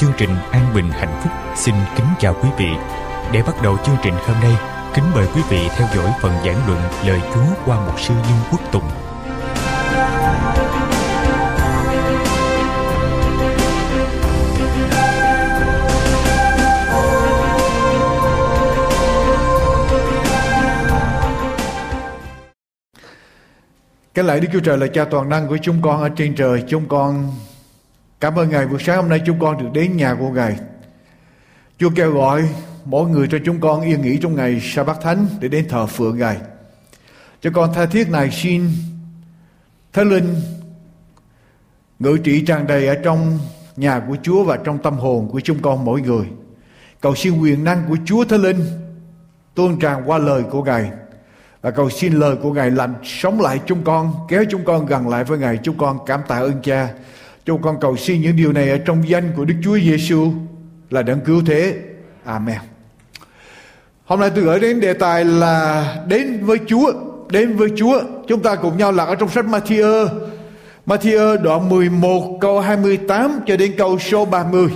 Chương trình an bình hạnh phúc xin kính chào quý vị để bắt đầu chương trình hôm nay, kính mời quý vị theo dõi phần giảng luận lời chúa qua một sư nhân quốc tùng Cái lạy Đức Chúa Trời là cha toàn năng của chúng con ở trên trời. Chúng con cảm ơn Ngài buổi sáng hôm nay chúng con được đến nhà của Ngài. Chúa kêu gọi mỗi người cho chúng con yên nghỉ trong ngày sa bát thánh để đến thờ phượng Ngài. Cho con tha thiết này xin Thánh Linh ngự trị tràn đầy ở trong nhà của Chúa và trong tâm hồn của chúng con mỗi người. Cầu xin quyền năng của Chúa Thánh Linh tuôn tràn qua lời của Ngài và cầu xin lời của Ngài lành sống lại chúng con, kéo chúng con gần lại với Ngài. Chúng con cảm tạ ơn Cha. Chúng con cầu xin những điều này ở trong danh của Đức Chúa Giêsu là đấng cứu thế. Amen. Hôm nay tôi gửi đến đề tài là đến với Chúa, đến với Chúa. Chúng ta cùng nhau lật ở trong sách Matthew. Matthew đoạn 11 câu 28 cho đến câu số 30.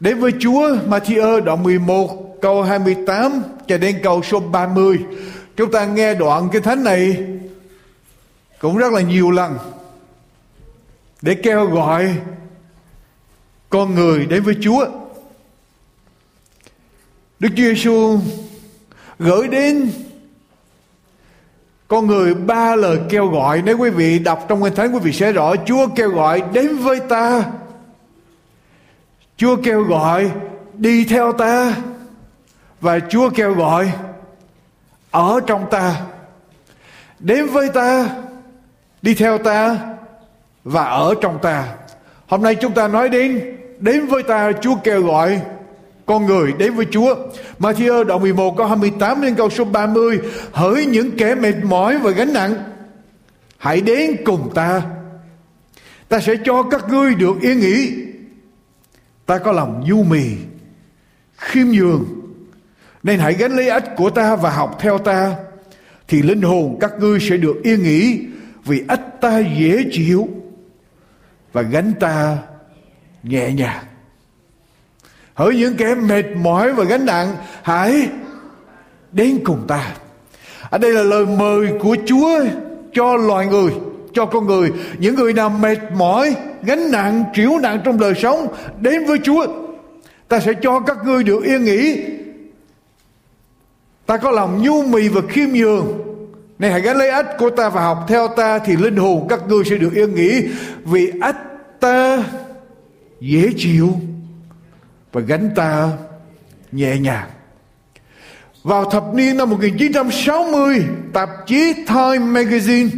Đến với Chúa, Matthew đoạn 11 câu 28 cho đến câu số 30. Chúng ta nghe đoạn cái thánh này cũng rất là nhiều lần để kêu gọi con người đến với Chúa. Đức Chúa Giêsu gửi đến con người ba lời kêu gọi. Nếu quý vị đọc trong kinh thánh, quý vị sẽ rõ Chúa kêu gọi đến với ta. Chúa kêu gọi đi theo ta. Và Chúa kêu gọi ở trong ta, đến với ta, đi theo ta và ở trong ta. Hôm nay chúng ta nói đến đến với ta, Chúa kêu gọi con người đến với Chúa. Matthew đoạn 11 câu 28 đến câu số 30 Hỡi những kẻ mệt mỏi và gánh nặng, Hãy đến cùng ta. Ta sẽ cho các ngươi được yên nghỉ. Ta có lòng nhu mì, Khiêm nhường, Nên hãy gánh lấy ách của ta và học theo ta, Thì linh hồn các ngươi sẽ được yên nghỉ Vì ách ta dễ chịu. Và gánh ta nhẹ nhàng. Hỡi những kẻ mệt mỏi và gánh nặng Hãy đến cùng ta. Ở đây là lời mời của Chúa cho loài người Cho con người. Những người nào mệt mỏi Gánh nặng, triểu nặng trong đời sống Đến với Chúa Ta sẽ cho các ngươi được yên nghỉ. Ta có lòng nhu mì và khiêm nhường. Này hãy gánh lấy ách của ta và học theo ta Thì linh hồn các ngươi sẽ được yên nghỉ Vì ách ta dễ chịu và gánh ta nhẹ nhàng. Vào thập niên năm 1960, tạp chí Time Magazine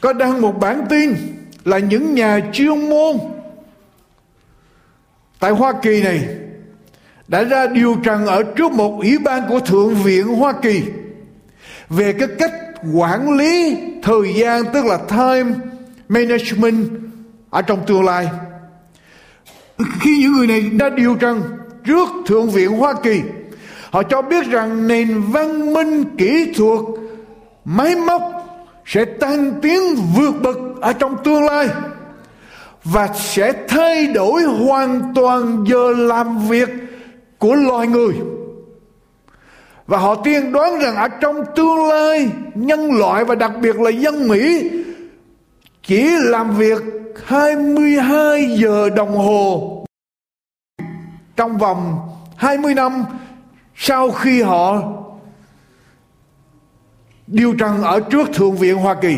có đăng một bản tin là những nhà chuyên môn tại Hoa Kỳ này đã ra điều trần ở trước một ủy ban của Thượng viện Hoa Kỳ về cái cách quản lý thời gian, tức là time management ở trong tương lai khi những người này đã điều trần trước Thượng viện Hoa Kỳ, Họ cho biết rằng nền văn minh, kỹ thuật, máy móc sẽ tăng tiến vượt bậc ở trong tương lai và sẽ thay đổi hoàn toàn giờ làm việc của loài người. Và họ tiên đoán rằng ở trong tương lai, nhân loại và đặc biệt là dân Mỹ, chỉ làm việc 22 giờ đồng hồ trong vòng 20 năm sau khi họ điều trần ở trước Thượng viện Hoa Kỳ.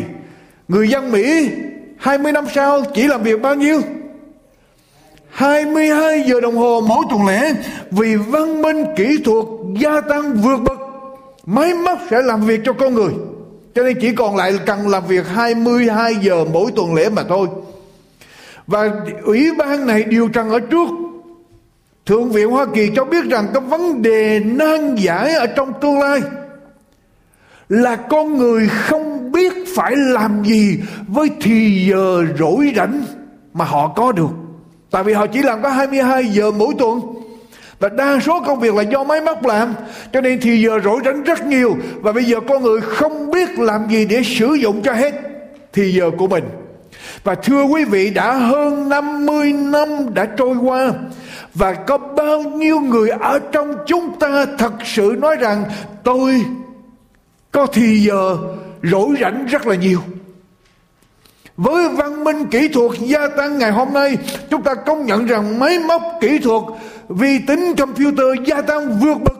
Người dân Mỹ 20 năm sau chỉ làm việc bao nhiêu? 22 giờ đồng hồ mỗi tuần lễ, vì văn minh, kỹ thuật, gia tăng, vượt bậc, máy móc sẽ làm việc cho con người. Cho nên chỉ còn lại cần làm việc 22 giờ mỗi tuần lễ mà thôi. Và ủy ban này điều trần ở trước. Thượng viện Hoa Kỳ cho biết rằng cái vấn đề nan giải ở trong tương lai là con người không biết phải làm gì với thì giờ rỗi rảnh mà họ có được. Tại vì họ chỉ làm có 22 giờ mỗi tuần. Và đa số công việc là do máy móc làm. Cho nên thì giờ rỗi rảnh rất nhiều. Và bây giờ con người không biết làm gì để sử dụng cho hết Thì giờ của mình. Và thưa quý vị, đã hơn 50 năm đã trôi qua. Và có bao nhiêu người ở trong chúng ta thật sự nói rằng Tôi có thì giờ rỗi rảnh rất là nhiều với văn minh kỹ thuật gia tăng ngày hôm nay, chúng ta công nhận rằng máy móc kỹ thuật vi tính computer gia tăng vượt bậc.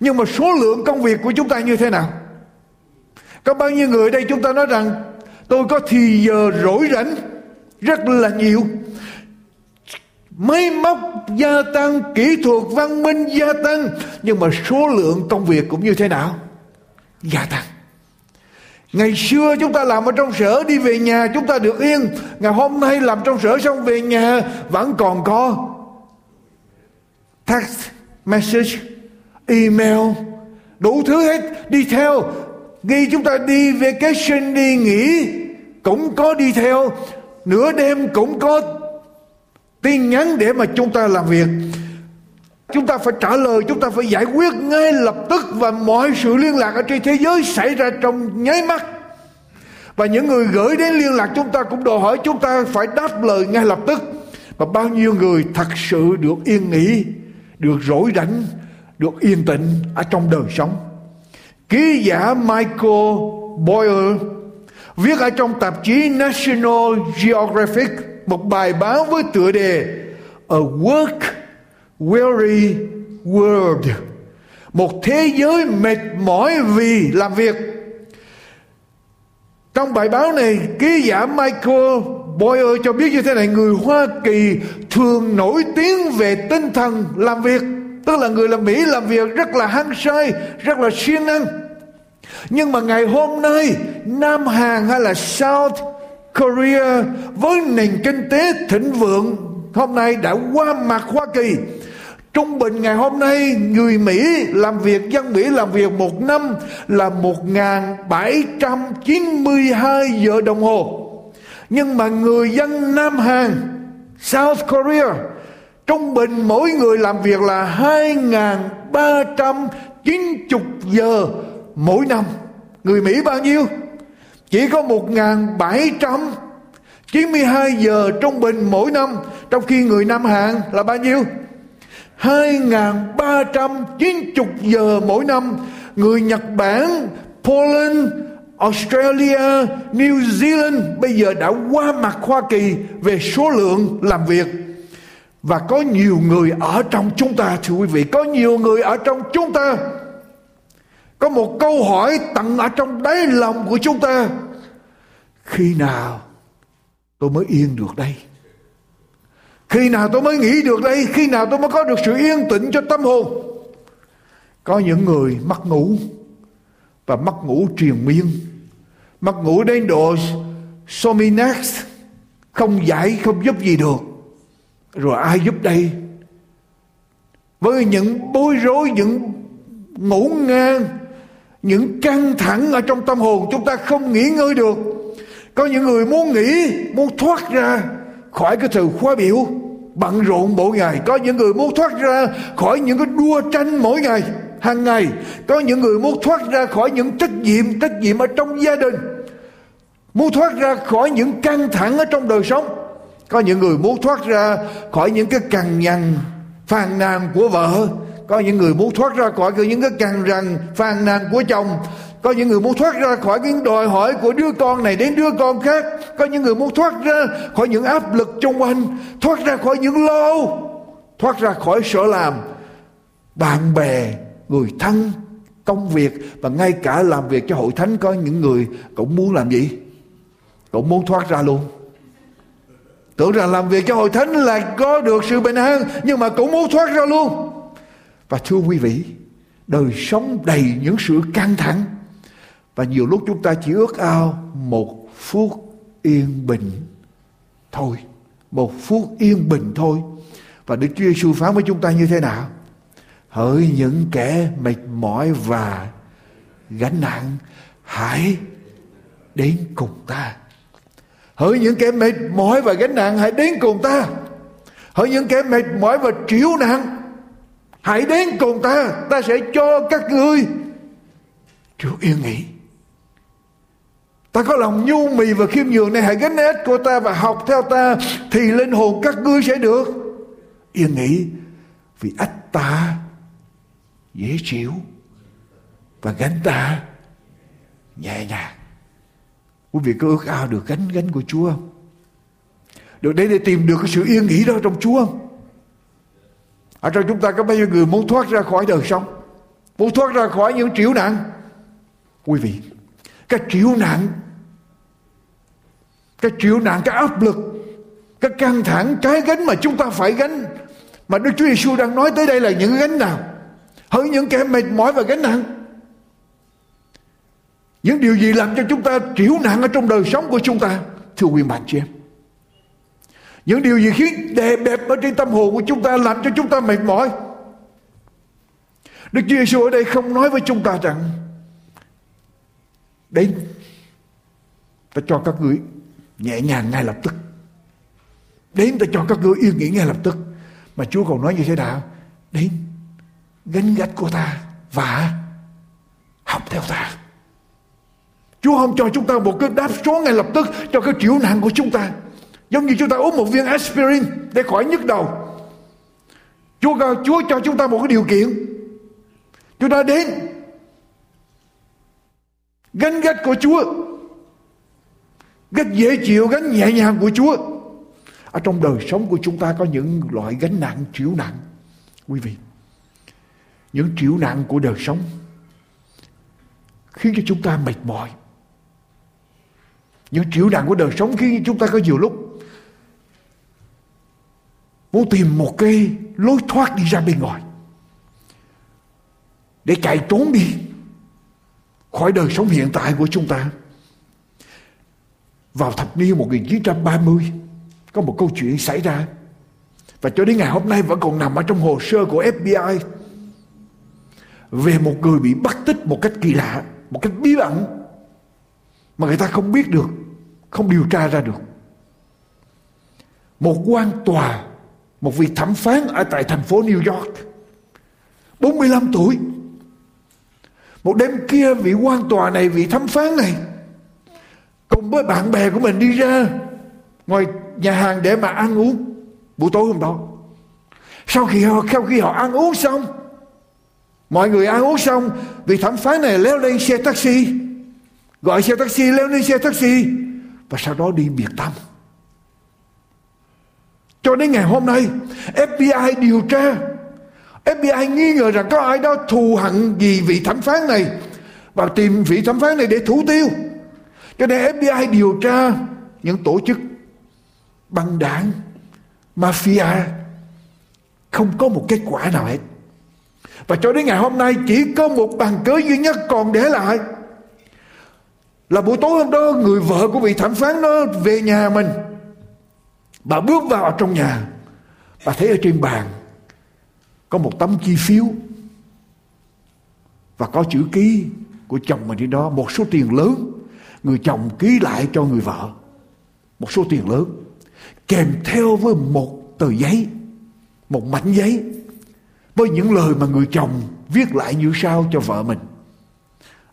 Nhưng mà số lượng công việc của chúng ta như thế nào? Có bao nhiêu người đây chúng ta nói rằng, tôi có thì giờ rỗi rảnh rất là nhiều. Máy móc gia tăng, kỹ thuật văn minh gia tăng, nhưng mà số lượng công việc cũng như thế nào? Gia tăng. Ngày xưa chúng ta làm ở trong sở đi về nhà chúng ta được yên. Ngày hôm nay làm trong sở xong về nhà vẫn còn có Text, message, email Đủ thứ hết. Đi theo. Khi chúng ta đi vacation đi nghỉ Cũng có đi theo. Nửa đêm cũng có tin nhắn để mà chúng ta làm việc chúng ta phải trả lời, chúng ta phải giải quyết ngay lập tức và mọi sự liên lạc ở trên thế giới xảy ra trong nháy mắt. Và những người gửi đến liên lạc chúng ta cũng đòi hỏi chúng ta phải đáp lời ngay lập tức. Và bao nhiêu người thật sự được yên nghỉ, được rỗi rảnh, được yên tĩnh ở trong đời sống? Ký giả Michael Boyle viết ở trong tạp chí National Geographic một bài báo với tựa đề A Work weary world. Một thế giới mệt mỏi vì làm việc. Trong bài báo này, ký giả Michael Boyer cho biết như thế này, người Hoa Kỳ thường nổi tiếng về tinh thần làm việc, tức là người làm Mỹ làm việc rất là hăng say, rất là siêng năng. Nhưng mà ngày hôm nay, Nam Hàn hay là South Korea với nền kinh tế thịnh vượng hôm nay đã qua mặt Hoa Kỳ. Trung bình ngày hôm nay người Mỹ làm việc, dân Mỹ làm việc một năm là 1.792 giờ đồng hồ. Nhưng mà người dân Nam Hàn, South Korea, trung bình mỗi người làm việc là 2.390 giờ mỗi năm. Người Mỹ bao nhiêu? Chỉ có 1.792 giờ trung bình mỗi năm. Trong khi người Nam Hàn là bao nhiêu? 2.390 giờ mỗi năm người Nhật Bản, Poland, Australia, New Zealand bây giờ đã qua mặt Hoa Kỳ về số lượng làm việc. Và có nhiều người ở trong chúng ta thưa quý vị có nhiều người ở trong chúng ta. Có một câu hỏi tận ở trong đáy lòng của chúng ta. Khi nào tôi mới yên được đây? Khi nào tôi mới nghĩ được đây? Khi nào tôi mới có được sự yên tĩnh cho tâm hồn? Có những người mất ngủ Và mất ngủ triền miên. Mất ngủ đến độ Sominax Không giải, không giúp gì được. Rồi ai giúp đây? Với những bối rối, Những ngủ ngang, Những căng thẳng ở trong tâm hồn, Chúng ta không nghỉ ngơi được. Có những người muốn nghỉ, Muốn thoát ra khỏi cái sự khóa biểu bận rộn mỗi ngày. Có những người muốn thoát ra khỏi những cái đua tranh mỗi ngày, hàng ngày. Có những người muốn thoát ra khỏi những trách nhiệm trách nhiệm ở trong gia đình. Muốn thoát ra khỏi những căng thẳng ở trong đời sống. Có những người muốn thoát ra khỏi những cái cằn nhằn, phàn nàn của vợ. Có những người muốn thoát ra khỏi những cái cằn rằn, phàn nàn của chồng có những người muốn thoát ra khỏi những đòi hỏi của đứa con này đến đứa con khác. Có những người muốn thoát ra khỏi những áp lực trong quanh, thoát ra khỏi những lo thoát ra khỏi sở làm. Bạn bè, người thân, công việc và ngay cả làm việc cho hội thánh có những người cũng muốn làm gì? Cũng muốn thoát ra luôn. Tưởng rằng làm việc cho hội thánh là có được sự bình an, nhưng mà cũng muốn thoát ra luôn. Và thưa quý vị, đời sống đầy những sự căng thẳng và nhiều lúc chúng ta chỉ ước ao một phút yên bình thôi. Một phút yên bình thôi. Và Đức Chúa Giêsu phán với chúng ta như thế nào? Hỡi những kẻ mệt mỏi và gánh nặng, hãy đến cùng ta. Hỡi những kẻ mệt mỏi và gánh nặng, hãy đến cùng ta. Hỡi những kẻ mệt mỏi và triểu nặng, hãy đến cùng ta. Ta sẽ cho các ngươi Chúa yên nghỉ. Ta có lòng nhu mì và khiêm nhường này, hãy gánh ếch của ta và học theo ta, thì linh hồn các ngươi sẽ được yên nghỉ vì ách ta dễ chịu và gánh ta nhẹ nhàng. Quý vị có ước ao được gánh gánh của Chúa không? Được để để tìm được cái sự yên nghỉ đó trong Chúa không? Ở trong chúng ta có bao nhiêu người muốn thoát ra khỏi đời sống, Muốn thoát ra khỏi những triệu nạn Quý vị cái triệu nạn. Cái triệu nạn, cái áp lực. Cái căng thẳng, cái gánh mà chúng ta phải gánh. Mà Đức Chúa Giêsu đang nói tới đây là những gánh nào? Hỡi những kẻ mệt mỏi và gánh nặng. Những điều gì làm cho chúng ta triệu nạn ở trong đời sống của chúng ta? Thưa quý bạn chị em. Những điều gì khiến đè bẹp ở trên tâm hồn của chúng ta làm cho chúng ta mệt mỏi? Đức Chúa Giêsu ở đây không nói với chúng ta rằng Đến Ta cho các ngươi nhẹ nhàng ngay lập tức. Đến ta cho các ngươi yên nghỉ ngay lập tức. Mà Chúa còn nói như thế nào? Đến gánh gạch của ta Và học theo ta. Chúa không cho chúng ta một cái đáp số ngay lập tức Cho cái chịu nạn của chúng ta. Giống như chúng ta uống một viên aspirin Để khỏi nhức đầu. Chúa, Chúa cho chúng ta một cái điều kiện. Chúng ta đến Gánh gách của Chúa. Gánh dễ chịu, Gánh nhẹ nhàng của Chúa. Ở trong đời sống của chúng ta Có những loại gánh nặng, chịu nặng. Quý vị, Những chịu nặng của đời sống Khiến cho chúng ta mệt mỏi. Những chịu nặng của đời sống Khiến cho chúng ta có nhiều lúc Muốn tìm một cái lối thoát đi ra bên ngoài, Để chạy trốn đi. Khỏi đời sống hiện tại của chúng ta. Vào thập niên 1930 Có một câu chuyện xảy ra. Và cho đến ngày hôm nay vẫn còn nằm ở trong hồ sơ của FBI Về một người bị bắt tích một cách kỳ lạ, Một cách bí ẩn, Mà người ta không biết được, Không điều tra ra được. Một quan tòa, một vị thẩm phán ở tại thành phố New York 45 tuổi một đêm kia vị quan tòa này Vị thẩm phán này Cùng với bạn bè của mình đi ra Ngoài nhà hàng để mà ăn uống Buổi tối hôm đó. Sau khi họ, sau khi họ ăn uống xong Mọi người ăn uống xong Vị thẩm phán này leo lên xe taxi Gọi xe taxi leo lên xe taxi Và sau đó đi biệt tâm. Cho đến ngày hôm nay FBI điều tra FBI nghi ngờ rằng có ai đó thù hận gì vị thẩm phán này và tìm vị thẩm phán này để thủ tiêu. Cho nên FBI điều tra những tổ chức băng đảng, mafia không có một kết quả nào hết. Và cho đến ngày hôm nay chỉ có một bằng cớ duy nhất còn để lại là buổi tối hôm đó người vợ của vị thẩm phán nó về nhà mình Bà bước vào trong nhà Bà thấy ở trên bàn có một tấm chi phiếu Và có chữ ký của chồng mình trên đó. Một số tiền lớn Người chồng ký lại cho người vợ. Một số tiền lớn. Kèm theo với một tờ giấy, Một mảnh giấy Với những lời mà người chồng Viết lại như sau cho vợ mình.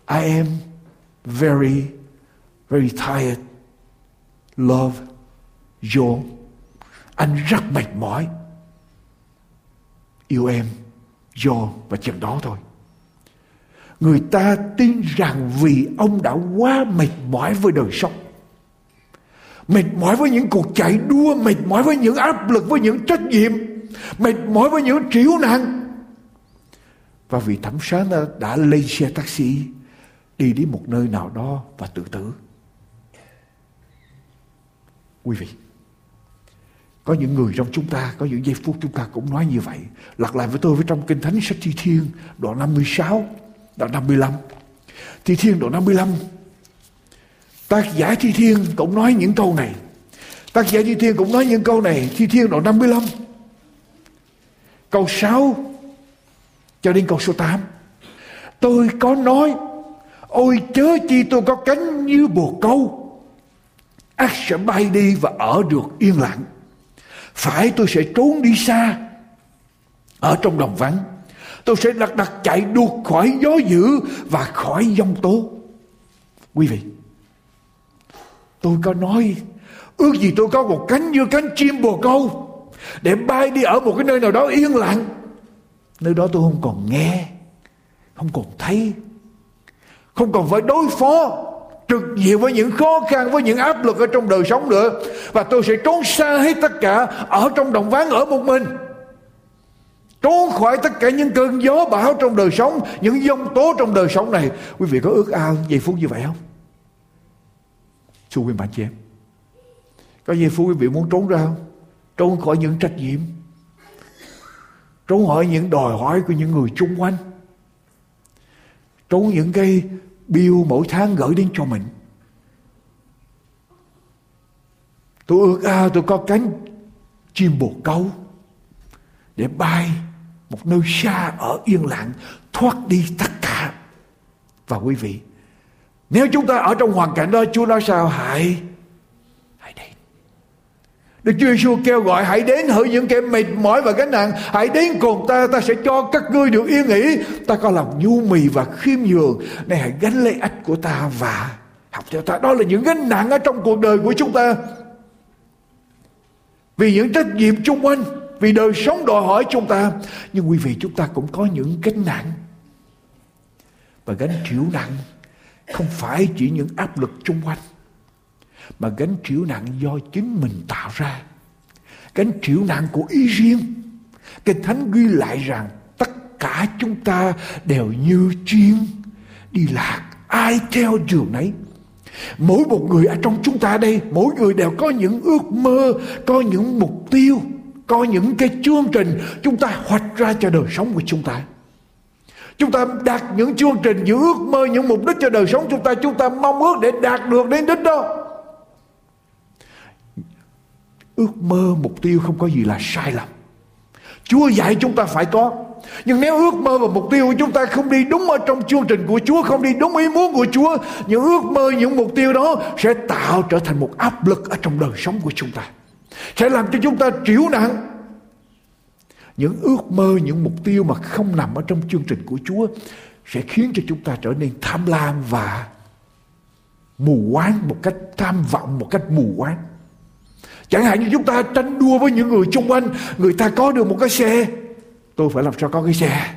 I am very Very tired. Love your, anh rất mệt mỏi yêu em do và chừng đó thôi. Người ta tin rằng vì ông đã quá mệt mỏi với đời sống, mệt mỏi với những cuộc chạy đua, mệt mỏi với những áp lực, với những trách nhiệm, mệt mỏi với những triểu nạn. Và vì thẩm phán đã lên xe taxi đi đến một nơi nào đó và tự tử. Quý vị có những người trong chúng ta, có những giây phút chúng ta cũng nói như vậy. Lặp lại với tôi với trong Kinh Thánh sách Thi Thiên, đoạn 56, đoạn 55. Thi Thiên đoạn 55. Tác giả Thi Thiên cũng nói những câu này. Tác giả Thi Thiên cũng nói những câu này. Thi Thiên đoạn 55. câu 6 cho đến câu số 8. Tôi có nói, ôi chớ chi tôi có cánh như bồ câu, ác sẽ bay đi và ở được yên lặng. Phải tôi sẽ trốn đi xa, ở trong đồng vắng. Tôi sẽ lật đặt chạy đuột khỏi gió dữ và khỏi giông tố. Quý vị, tôi có nói, ước gì tôi có một cánh như cánh chim bồ câu, để bay đi ở một cái nơi nào đó yên lặng. Nơi đó tôi không còn nghe, không còn thấy, không còn phải đối phó trực diện với những khó khăn, với những áp lực ở trong đời sống nữa. Và tôi sẽ trốn xa hết tất cả ở trong đồng ván ở một mình. Trốn khỏi tất cả những cơn gió bão trong đời sống, những dông tố trong đời sống này. Quý vị có ước ao giây phút như vậy không? Thưa quý bạn chị em, có giây phút quý vị muốn trốn ra không? Trốn khỏi những trách nhiệm. Trốn khỏi những đòi hỏi của những người chung quanh. Trốn những cái bill mỗi tháng gửi đến cho mình tôi ước ao tôi có cánh chim bồ câu để bay một nơi xa ở yên lặng, thoát đi tất cả và quý vị, nếu chúng ta ở trong hoàn cảnh đó, Chúa nói sao hại? Đức Chúa Giêsu kêu gọi, hãy đến hỡi những kẻ mệt mỏi và gánh nặng. Hãy đến cùng ta ta sẽ cho các ngươi được yên nghỉ. Ta có lòng nhu mì và khiêm nhường. Này, hãy gánh lấy ách của ta và học theo ta. Đó là những gánh nặng ở trong cuộc đời của chúng ta. Vì những trách nhiệm chung quanh, vì đời sống đòi hỏi chúng ta, nhưng quý vị, chúng ta cũng có những gánh nặng và gánh chịu nặng. Không phải chỉ những áp lực chung quanh mà gánh chịu nặng do chính mình tạo ra. Gánh chịu nặng của ý riêng. Kinh thánh ghi lại rằng tất cả chúng ta đều như chiên đi lạc. Ai theo đường nấy. Mỗi một người ở trong chúng ta đây, mỗi người đều có những ước mơ, có những mục tiêu, có những cái chương trình chúng ta hoạch ra cho đời sống của chúng ta. Chúng ta đặt những chương trình, những ước mơ, những mục đích cho đời sống chúng ta chúng ta mong ước để đạt được đến đích đó ước mơ mục tiêu không có gì là sai lầm. Chúa dạy chúng ta phải có. Nhưng nếu ước mơ và mục tiêu của chúng ta không đi đúng ở trong chương trình của Chúa Không đi đúng ý muốn của Chúa Những ước mơ, những mục tiêu đó Sẽ tạo trở thành một áp lực ở trong đời sống của chúng ta. Sẽ làm cho chúng ta chịu nặng những ước mơ những mục tiêu mà không nằm ở trong chương trình của Chúa sẽ khiến cho chúng ta trở nên tham lam và mù quáng một cách tham vọng một cách mù quáng chẳng hạn như chúng ta tranh đua với những người xung quanh, người ta có được một cái xe, tôi phải làm sao có cái xe?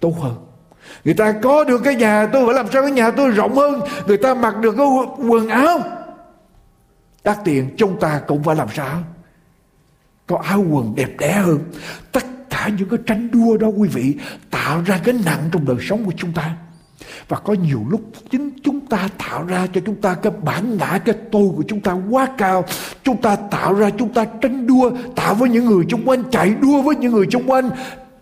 Tốt hơn. Người ta có được cái nhà, tôi phải làm sao cái nhà tôi rộng hơn. Người ta mặc được cái quần áo. Đắt tiền, chúng ta cũng phải làm sao? Có áo quần đẹp đẽ hơn. Tất cả những cái tranh đua đó quý vị, tạo ra cái nặng trong đời sống của chúng ta. Và có nhiều lúc chính chúng ta tạo ra cho chúng ta cái bản ngã, cái tôi của chúng ta quá cao. Chúng ta tạo ra, chúng ta tranh đua, tạo với những người xung quanh, chạy đua với những người xung quanh,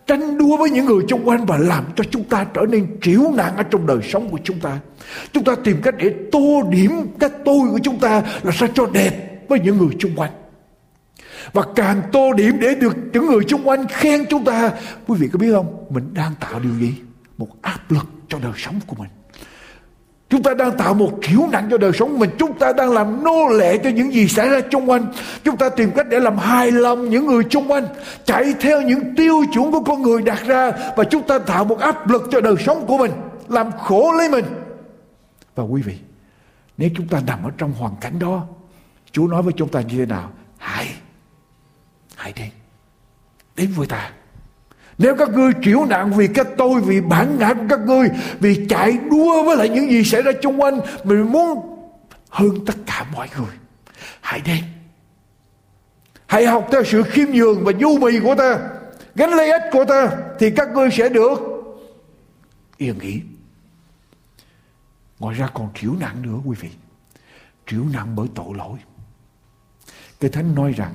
tranh đua với những người xung quanh và làm cho chúng ta trở nên triểu nạn ở trong đời sống của chúng ta. Chúng ta tìm cách để tô điểm cái tôi của chúng ta là sao cho đẹp với những người xung quanh. Và càng tô điểm để được những người xung quanh khen chúng ta, quý vị có biết không? Mình đang tạo điều gì? Một áp lực cho đời sống của mình. Chúng ta đang tạo một kiểu nặng cho đời sống mình. Chúng ta đang làm nô lệ cho những gì xảy ra xung quanh. Chúng ta tìm cách để làm hài lòng những người xung quanh, Chạy theo những tiêu chuẩn của con người đặt ra Và chúng ta tạo một áp lực cho đời sống của mình, Làm khổ lấy mình. Và quý vị, Nếu chúng ta nằm ở trong hoàn cảnh đó, Chúa nói với chúng ta như thế nào? Hãy Hãy đến Đến với ta nếu các ngươi chịu nạn vì cái tôi, vì bản ngã của các ngươi, vì chạy đua với lại những gì xảy ra xung quanh, mình muốn hơn tất cả mọi người. Hãy đến. Hãy học theo sự khiêm nhường và du mì của ta, gánh lấy ích của ta, thì các ngươi sẽ được yên nghỉ. Ngoài ra còn chịu nạn nữa quý vị. Chịu nạn bởi tội lỗi. Cái Thánh nói rằng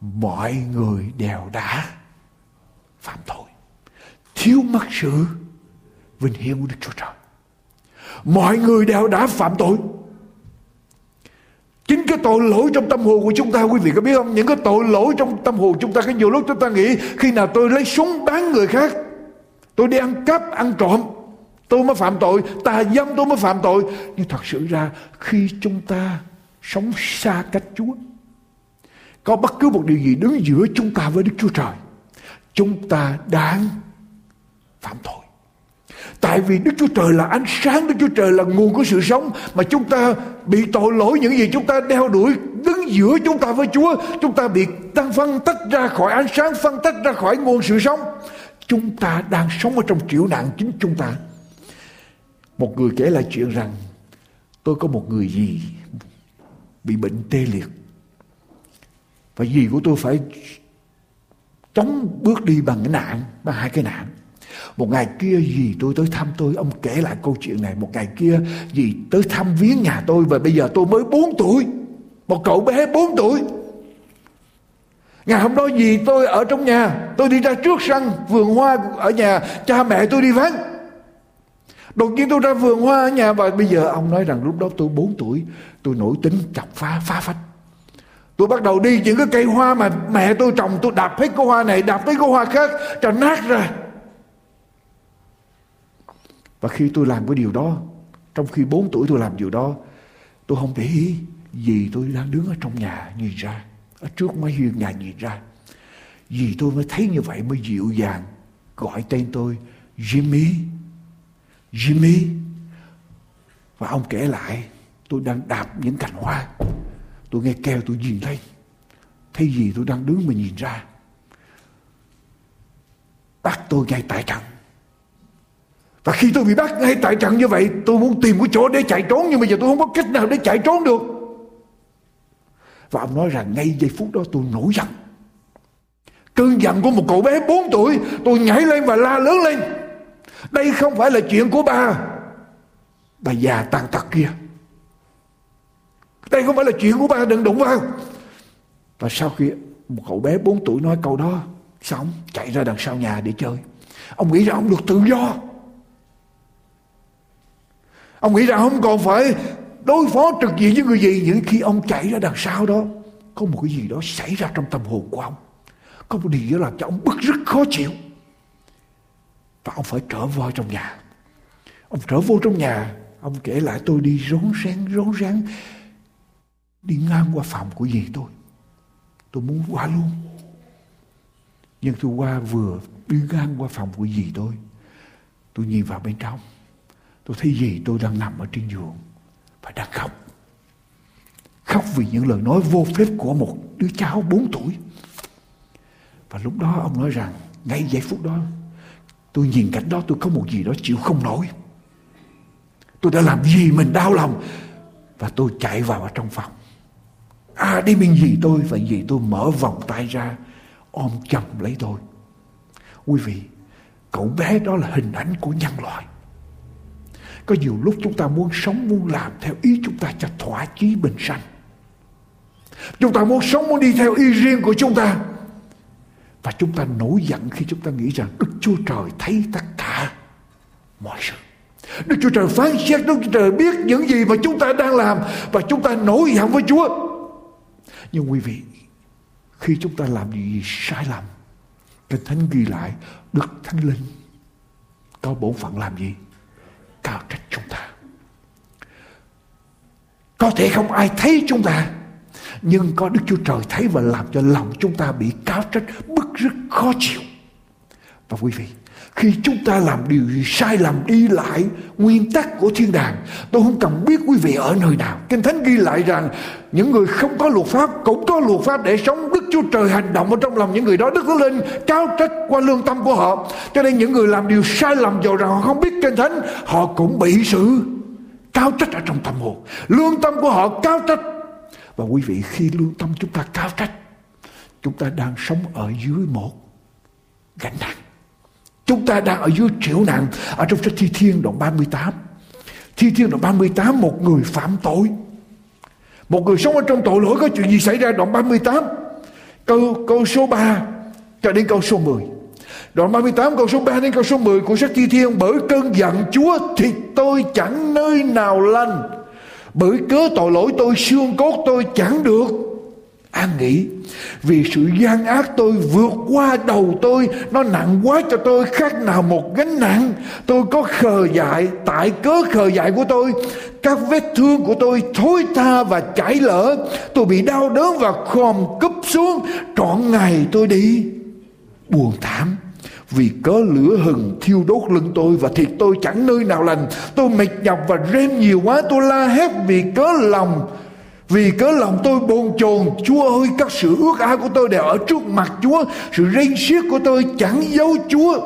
mọi người đều đã phạm tội thiếu mất sự vinh hiển của Đức Chúa Trời mọi người đều đã phạm tội Chính cái tội lỗi trong tâm hồn của chúng ta quý vị có biết không? Những cái tội lỗi trong tâm hồn chúng ta có nhiều lúc chúng ta nghĩ khi nào tôi lấy súng bán người khác, tôi đi ăn cắp, ăn trộm, tôi mới phạm tội, tà dâm tôi mới phạm tội. Nhưng thật sự ra khi chúng ta sống xa cách Chúa, có bất cứ một điều gì đứng giữa chúng ta với Đức Chúa Trời, chúng ta đang phạm tội. Tại vì Đức Chúa Trời là ánh sáng, Đức Chúa Trời là nguồn của sự sống mà chúng ta bị tội lỗi những gì chúng ta đeo đuổi đứng giữa chúng ta với Chúa, chúng ta bị đang phân tách ra khỏi ánh sáng, phân tách ra khỏi nguồn sự sống. Chúng ta đang sống ở trong triệu nạn chính chúng ta. Một người kể lại chuyện rằng tôi có một người gì bị bệnh tê liệt và gì của tôi phải chống bước đi bằng cái nạn, bằng hai cái nạn. Một ngày kia gì tôi tới thăm tôi, Ông kể lại câu chuyện này. Một ngày kia gì tới thăm viếng nhà tôi Và bây giờ tôi mới 4 tuổi. Một cậu bé 4 tuổi. Ngày hôm đó gì tôi ở trong nhà. Tôi đi ra trước sân vườn hoa ở nhà. Cha mẹ tôi đi vắng. Đột nhiên tôi ra vườn hoa ở nhà Và bây giờ ông nói rằng lúc đó tôi 4 tuổi. Tôi nổi tính chọc phá phá phách. Tôi bắt đầu đi những cái cây hoa mà mẹ tôi trồng Tôi đạp hết cái hoa này Đạp hết cái hoa khác Cho nát ra và khi tôi làm cái điều đó, trong khi 4 tuổi tôi làm điều đó, tôi không để ý gì tôi đang đứng ở trong nhà nhìn ra, ở trước máy hiên nhà nhìn ra. Vì tôi mới thấy như vậy mới dịu dàng gọi tên tôi Jimmy. Jimmy. Và ông kể lại tôi đang đạp những cành hoa. Tôi nghe kêu tôi nhìn thấy. Thấy gì tôi đang đứng mà nhìn ra. Bắt tôi ngay tại trận. Và khi tôi bị bắt ngay tại trận như vậy, Tôi muốn tìm cái chỗ để chạy trốn, Nhưng bây giờ tôi không có cách nào để chạy trốn được Và ông nói rằng ngay giây phút đó tôi nổi giận Cơn giận của một cậu bé 4 tuổi, Tôi nhảy lên và la lớn lên Đây không phải là chuyện của bà Bà già tàn tật kia đây không phải là chuyện của ba đừng đụng vào. Và sau khi một cậu bé 4 tuổi nói câu đó Xong chạy ra đằng sau nhà để chơi? Ông nghĩ rằng ông được tự do. Ông nghĩ rằng không còn phải đối phó trực diện với người gì? Những khi ông chạy ra đằng sau đó, Có một cái gì đó xảy ra trong tâm hồn của ông. Có một điều đó làm cho ông bức rất khó chịu. Và ông phải trở vào trong nhà. Ông trở vô trong nhà, Ông kể lại tôi đi rón rén rón rén. Đi ngang qua phòng của dì tôi Tôi muốn qua luôn Nhưng tôi qua vừa đi ngang qua phòng của dì tôi Tôi nhìn vào bên trong Tôi thấy gì tôi đang nằm ở trên giường và đang khóc. Khóc vì những lời nói vô phép của một đứa cháu 4 tuổi. Và lúc đó ông nói rằng, ngay giây phút đó, tôi nhìn cảnh đó, tôi có một gì đó chịu không nổi. Tôi đã làm gì mình đau lòng và tôi chạy vào ở trong phòng. À đi bên gì tôi và gì tôi mở vòng tay ra ôm chầm lấy tôi. Quý vị, cậu bé đó là hình ảnh của nhân loại. Có nhiều lúc chúng ta muốn sống, muốn làm theo ý chúng ta cho thỏa chí bình sanh. Chúng ta muốn sống, muốn đi theo ý riêng của chúng ta. Và chúng ta nổi giận khi chúng ta nghĩ rằng Đức Chúa Trời thấy tất cả mọi sự. Đức Chúa Trời phán xét, Đức Chúa Trời biết những gì mà chúng ta đang làm và chúng ta nổi giận với Chúa. Nhưng quý vị, khi chúng ta làm gì sai lầm, Kinh Thánh ghi lại Đức Thánh Linh có bổn phận làm gì? cao trách chúng ta có thể không ai thấy chúng ta nhưng có Đức Chúa Trời thấy và làm cho lòng chúng ta bị cáo trách bức rất khó chịu. Và quý vị, khi chúng ta làm điều gì sai lầm đi lại nguyên tắc của thiên đàng tôi không cần biết quý vị ở nơi nào kinh thánh ghi lại rằng những người không có luật pháp cũng có luật pháp để sống. Đức chúa trời hành động ở trong lòng những người đó. Đức thánh linh cao trách qua lương tâm của họ. Cho nên những người làm điều sai lầm dầu rằng họ không biết kinh thánh, họ cũng bị sự cao trách ở trong tâm hồn. Lương tâm của họ cao trách. Và quý vị, khi lương tâm chúng ta cao trách, chúng ta đang sống ở dưới một gánh nặng. Chúng ta đang ở dưới triệu nạn Ở trong sách Thi Thiên đoạn 38 Thi Thiên đoạn 38 Một người phạm tội. Một người sống ở trong tội lỗi Có chuyện gì xảy ra? Đoạn 38 Câu, câu số 3 Cho đến câu số 10 Đoạn 38 câu số 3 đến câu số 10 của sách Thi Thiên Bởi cơn giận Chúa Thì tôi chẳng nơi nào lành. Bởi cớ tội lỗi tôi xương cốt tôi chẳng được an nghỉ vì sự gian ác tôi vượt qua đầu tôi, nó nặng quá cho tôi, khác nào một gánh nặng. Tôi có khờ dại, tại cớ khờ dại của tôi. Các vết thương của tôi thối tha và chảy lỡ tôi bị đau đớn và khom cúp xuống. Trọn ngày tôi đi. Buồn thảm, vì cớ lửa hừng thiêu đốt lưng tôi và thịt tôi chẳng nơi nào lành. Tôi mệt nhọc và rên nhiều quá, tôi la hét vì cớ lòng vì cớ lòng tôi bồn chồn, Chúa ơi, các sự ước ao của tôi đều ở trước mặt Chúa. Sự rên xiết của tôi chẳng giấu Chúa.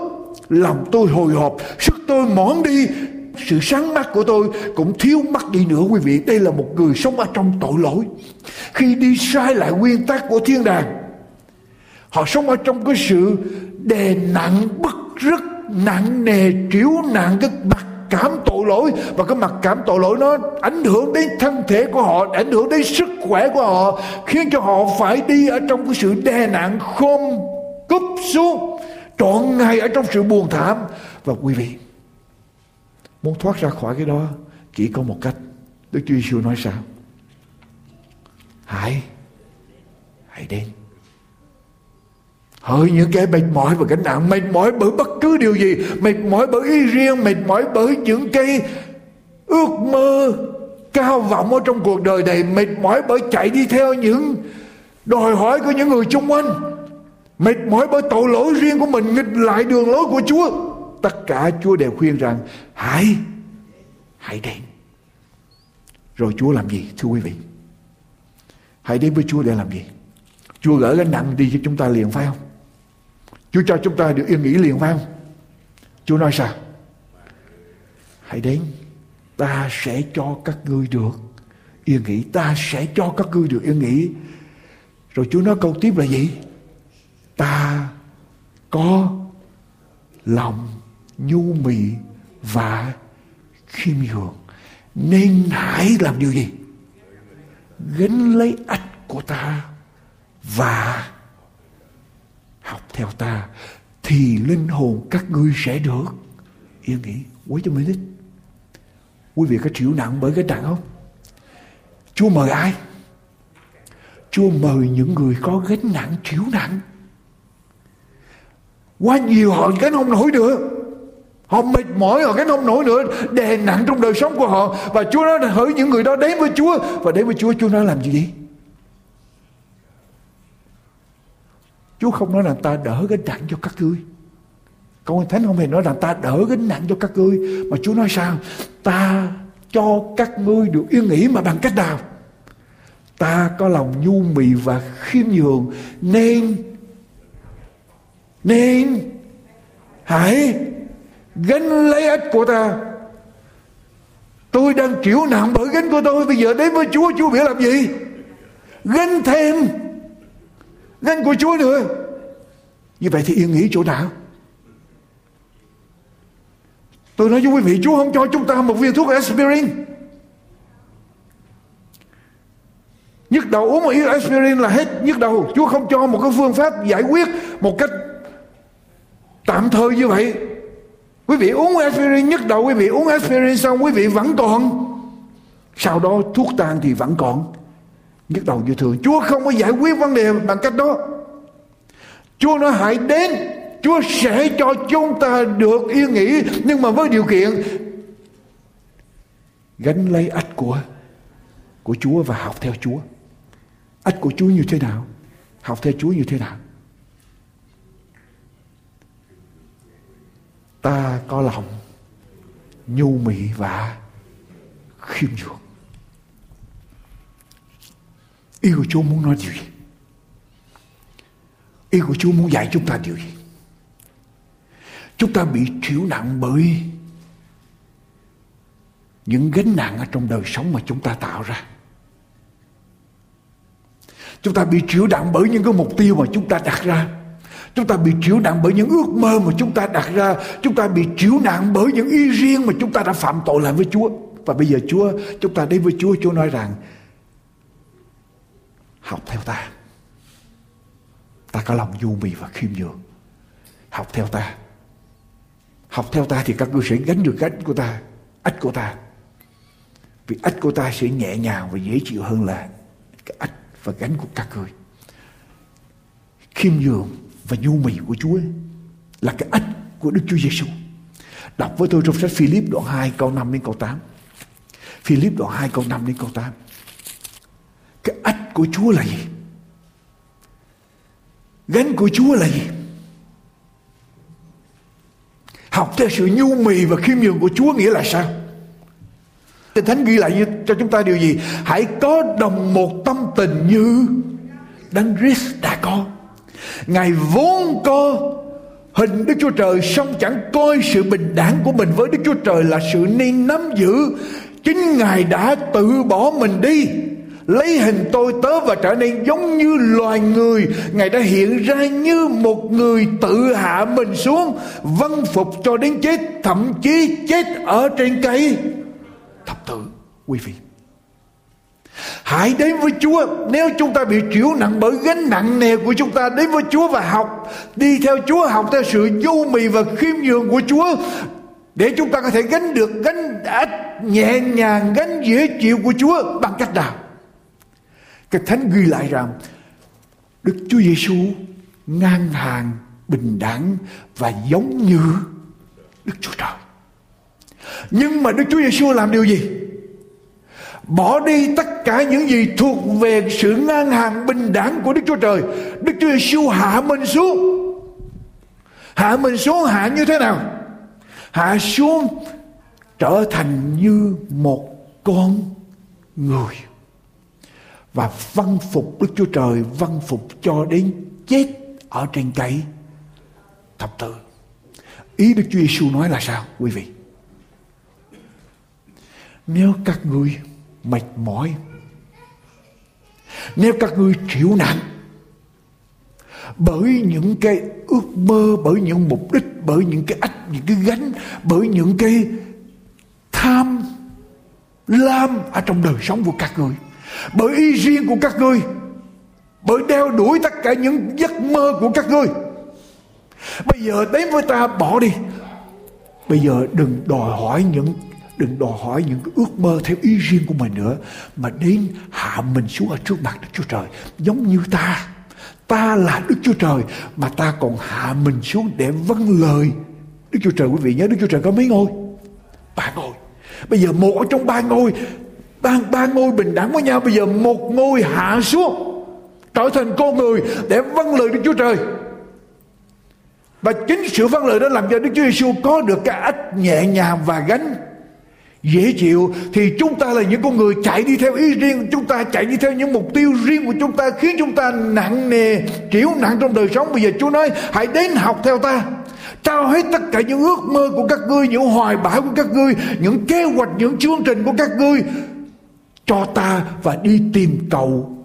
Lòng tôi hồi hộp, Sức tôi mòn đi. Sự sáng mắt của tôi cũng thiếu mắt đi nữa, quý vị. Đây là một người sống ở trong tội lỗi. Khi đi sai lại nguyên tắc của thiên đàng, họ sống ở trong cái sự đè nặng, bức rất nặng nề, triểu nặng cái mặt cảm tội lỗi. Và cái mặt cảm tội lỗi nó ảnh hưởng đến thân thể của họ, ảnh hưởng đến sức khỏe của họ, khiến cho họ phải đi ở trong cái sự đè nặng khôn cúp xuống, trọn ngày ở trong sự buồn thảm. Và quý vị, muốn thoát ra khỏi cái đó, chỉ có một cách. Đức Chúa Giêsu nói sao? Hãy hãy đến. Hỡi những kẻ mệt mỏi và gánh nặng, Mệt mỏi bởi bất cứ điều gì, Mệt mỏi bởi ý riêng, Mệt mỏi bởi những cái ước mơ Cao vọng ở trong cuộc đời này, Mệt mỏi bởi chạy đi theo những Đòi hỏi của những người chung quanh, Mệt mỏi bởi tội lỗi riêng của mình, Nghịch lại đường lối của Chúa. Tất cả Chúa đều khuyên rằng, Hãy Hãy đến. Rồi Chúa làm gì, thưa quý vị? Hãy đến với Chúa để làm gì? Chúa gỡ gánh nặng đi cho chúng ta liền, phải không? Chúa cho chúng ta được yên nghỉ liền phải không? Chúa nói sao? Hãy đến, ta sẽ cho các ngươi được yên nghỉ, ta sẽ cho các ngươi được yên nghỉ. Rồi Chúa nói câu tiếp là gì? Ta có lòng nhu mì và khiêm nhường nên hãy làm điều gì gánh lấy ách của ta và theo ta, thì linh hồn các ngươi sẽ được. Yên nghỉ, wait a minute. Quý vị có chịu nặng bởi cái trạng không? Chúa mời ai? Chúa mời những người có gánh nặng, chịu nặng. Quá nhiều họ gánh không nổi nữa. Họ mệt mỏi, họ gánh không nổi nữa. Đè nặng trong đời sống của họ. Và Chúa nói hỡi những người đó đến với Chúa. Và đến với Chúa Chúa nói làm gì? vậy Chúa không nói rằng ta đỡ gánh nặng cho các ngươi. Câu Thánh không hề nói rằng ta đỡ gánh nặng cho các ngươi. Mà Chúa nói sao? Ta cho các ngươi được yên nghỉ mà bằng cách nào? Ta có lòng nhu mì và khiêm nhường nên nên, hãy gánh lấy ích của ta tôi đang chịu nặng bởi gánh của tôi bây giờ đến với chúa chúa biết làm gì gánh thêm danh của Chúa nữa. Như vậy thì yên nghỉ chỗ nào? Tôi nói với quý vị, Chúa không cho chúng ta một viên thuốc aspirin. Nhức đầu uống một ít aspirin là hết nhức đầu. Chúa không cho một cái phương pháp giải quyết Một cách tạm thời như vậy. Quý vị uống aspirin nhức đầu, Quý vị uống aspirin xong, quý vị vẫn còn. Sau đó thuốc tan thì vẫn còn nhức đầu như thường. Chúa không có giải quyết vấn đề bằng cách đó. Chúa nói hãy đến. Chúa sẽ cho chúng ta được yên nghỉ Nhưng mà với điều kiện Gánh lấy ách của Của Chúa và học theo Chúa. Ách của Chúa như thế nào? Học theo Chúa như thế nào? Ta có lòng Nhu mì và khiêm nhường. Ý của Chúa muốn nói điều gì? Ý của Chúa muốn dạy chúng ta điều gì? Chúng ta bị chịu nặng bởi những gánh nặng ở trong đời sống mà chúng ta tạo ra. Chúng ta bị chịu nặng bởi những cái mục tiêu mà chúng ta đặt ra. Chúng ta bị chịu nặng bởi những ước mơ mà chúng ta đặt ra. Chúng ta bị chịu nặng bởi những ý riêng mà chúng ta đã phạm tội lại với Chúa. Và bây giờ Chúa, chúng ta đến với Chúa, Chúa nói rằng học theo ta ta có lòng nhu mì và khiêm nhường học theo ta học theo ta thì các ngươi sẽ gánh được gánh của ta ách của ta Vì ách của ta sẽ nhẹ nhàng và dễ chịu hơn là cái ách và gánh của các ngươi. Khiêm nhường và nhu mì của Chúa là cái ách của Đức Chúa Giêsu. Đọc với tôi trong sách Philip đoạn 2 câu 5 đến câu 8. Philip đoạn 2 câu 5 đến câu 8. Cái ách của Chúa là gì? Gánh của Chúa là gì? Học theo sự nhu mì và khiêm nhường của Chúa nghĩa là sao? Kinh Thánh ghi lại cho chúng ta điều gì? Hãy có đồng một tâm tình như Đấng Christ đã có. Ngài vốn có hình Đức Chúa Trời, song chẳng coi sự bình đẳng của mình với Đức Chúa Trời là sự nên nắm giữ. Chính Ngài đã tự bỏ mình đi lấy hình tôi, tớ và trở nên giống như loài người. Ngài đã hiện ra như một người tự hạ mình xuống vâng phục cho đến chết, thậm chí chết ở trên cây. Thập tự quý vị, Hãy đến với Chúa. Nếu chúng ta bị chịu nặng bởi gánh nặng nề của chúng ta, Đến với Chúa và học, Đi theo Chúa, học theo sự vô mì và khiêm nhường của Chúa, Để chúng ta có thể gánh được gánh nhẹ nhàng, Gánh dễ chịu của Chúa Bằng cách nào? Cái thánh ghi lại rằng Đức Chúa Giêsu ngang hàng bình đẳng và giống như Đức Chúa Trời. Nhưng mà Đức Chúa Giêsu làm điều gì? Bỏ đi tất cả những gì thuộc về sự ngang hàng bình đẳng của Đức Chúa Trời. Đức Chúa Giêsu hạ mình xuống. Hạ mình xuống hạ như thế nào? Hạ xuống trở thành như một con người và văn phục Đức Chúa Trời, văn phục cho đến chết ở trên cây thập tự. Ý Đức Chúa Giêsu nói là sao, quý vị? Nếu các ngươi mệt mỏi, Nếu các ngươi chịu nặng Bởi những cái ước mơ, Bởi những mục đích, Bởi những cái ách, Những cái gánh, Bởi những cái tham Lam Ở trong đời sống của các người bởi ý riêng của các ngươi. Bởi đeo đuổi tất cả những giấc mơ của các ngươi. Bây giờ đến với ta, bỏ đi. Bây giờ đừng đòi hỏi những, đừng đòi hỏi những cái ước mơ theo ý riêng của mình nữa, mà đến hạ mình xuống ở trước mặt Đức Chúa Trời. Giống như ta. Ta là Đức Chúa Trời, mà ta còn hạ mình xuống để vâng lời. Đức Chúa Trời, quý vị nhớ Đức Chúa Trời có mấy ngôi? Ba ngôi. Bây giờ một ở trong ba ngôi ba, ba ngôi bình đẳng với nhau. Bây giờ một ngôi hạ xuống trở thành con người để vâng lời Đức Chúa Trời. Và chính sự vâng lời đó làm cho Đức Chúa Giêsu có được cái ách nhẹ nhàng và gánh dễ chịu. Thì chúng ta là những con người chạy đi theo ý riêng. Chúng ta chạy đi theo những mục tiêu riêng của chúng ta khiến chúng ta nặng nề chịu nặng trong đời sống. Bây giờ Chúa nói hãy đến học theo ta. Trao hết tất cả những ước mơ của các ngươi những hoài bão của các ngươi những kế hoạch những chương trình của các ngươi cho ta và đi tìm cầu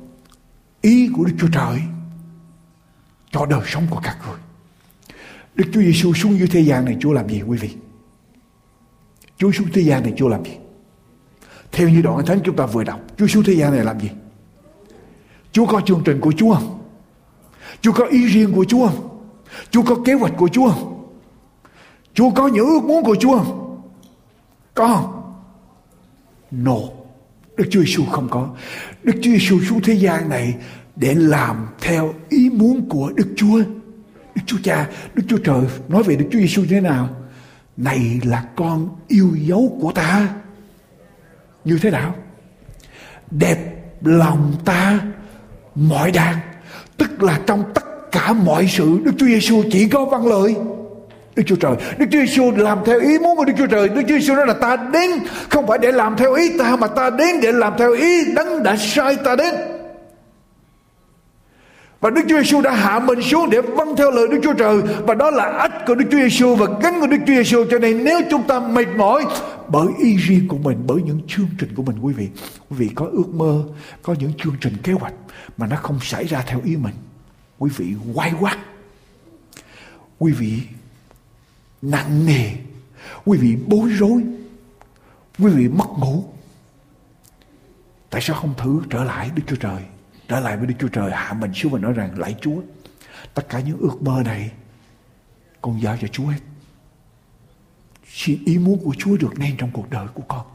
ý của Đức Chúa Trời cho đời sống của các người. Đức Chúa Giêsu xuống dưới thế gian này Chúa làm gì quý vị? Chúa xuống thế gian này Chúa làm gì? Theo như đoạn thánh chúng ta vừa đọc, Chúa xuống thế gian này làm gì? Chúa có chương trình của Chúa không? Chúa có ý riêng của Chúa không? Chúa có kế hoạch của Chúa không? Chúa có những ước muốn của Chúa không? Có không? No. Đức Chúa Giêsu không có. Đức Chúa Giêsu xuống thế gian này để làm theo ý muốn của Đức Chúa. Đức Chúa Cha, Đức Chúa Trời nói về Đức Chúa Giêsu như thế nào? Này là con yêu dấu của ta. Như thế nào? Đẹp lòng ta mọi đàn. Tức là trong tất cả mọi sự Đức Chúa Giêsu chỉ có văn lời. Đức Chúa Trời. Đức Chúa Giêsu làm theo ý muốn của Đức Chúa Trời. Đức Chúa Giêsu nói là ta đến không phải để làm theo ý ta mà ta đến để làm theo ý đấng đã sai ta đến. Và Đức Chúa Giêsu đã hạ mình xuống để vâng theo lời Đức Chúa Trời và đó là ách của Đức Chúa Giêsu và gánh của Đức Chúa Giêsu cho nên nếu chúng ta mệt mỏi bởi ý riêng của mình, bởi những chương trình của mình quý vị, quý vị có ước mơ, có những chương trình kế hoạch mà nó không xảy ra theo ý mình. Quý vị quay quát. Quý vị nặng nề, quý vị bối rối, quý vị mất ngủ. Tại sao không thử trở lại đức chúa trời? Trở lại với đức chúa trời hạ mình xuống và nói rằng, lạy chúa, tất cả những ước mơ này con giao cho chúa hết. Xin ý muốn của chúa được nên trong cuộc đời của con.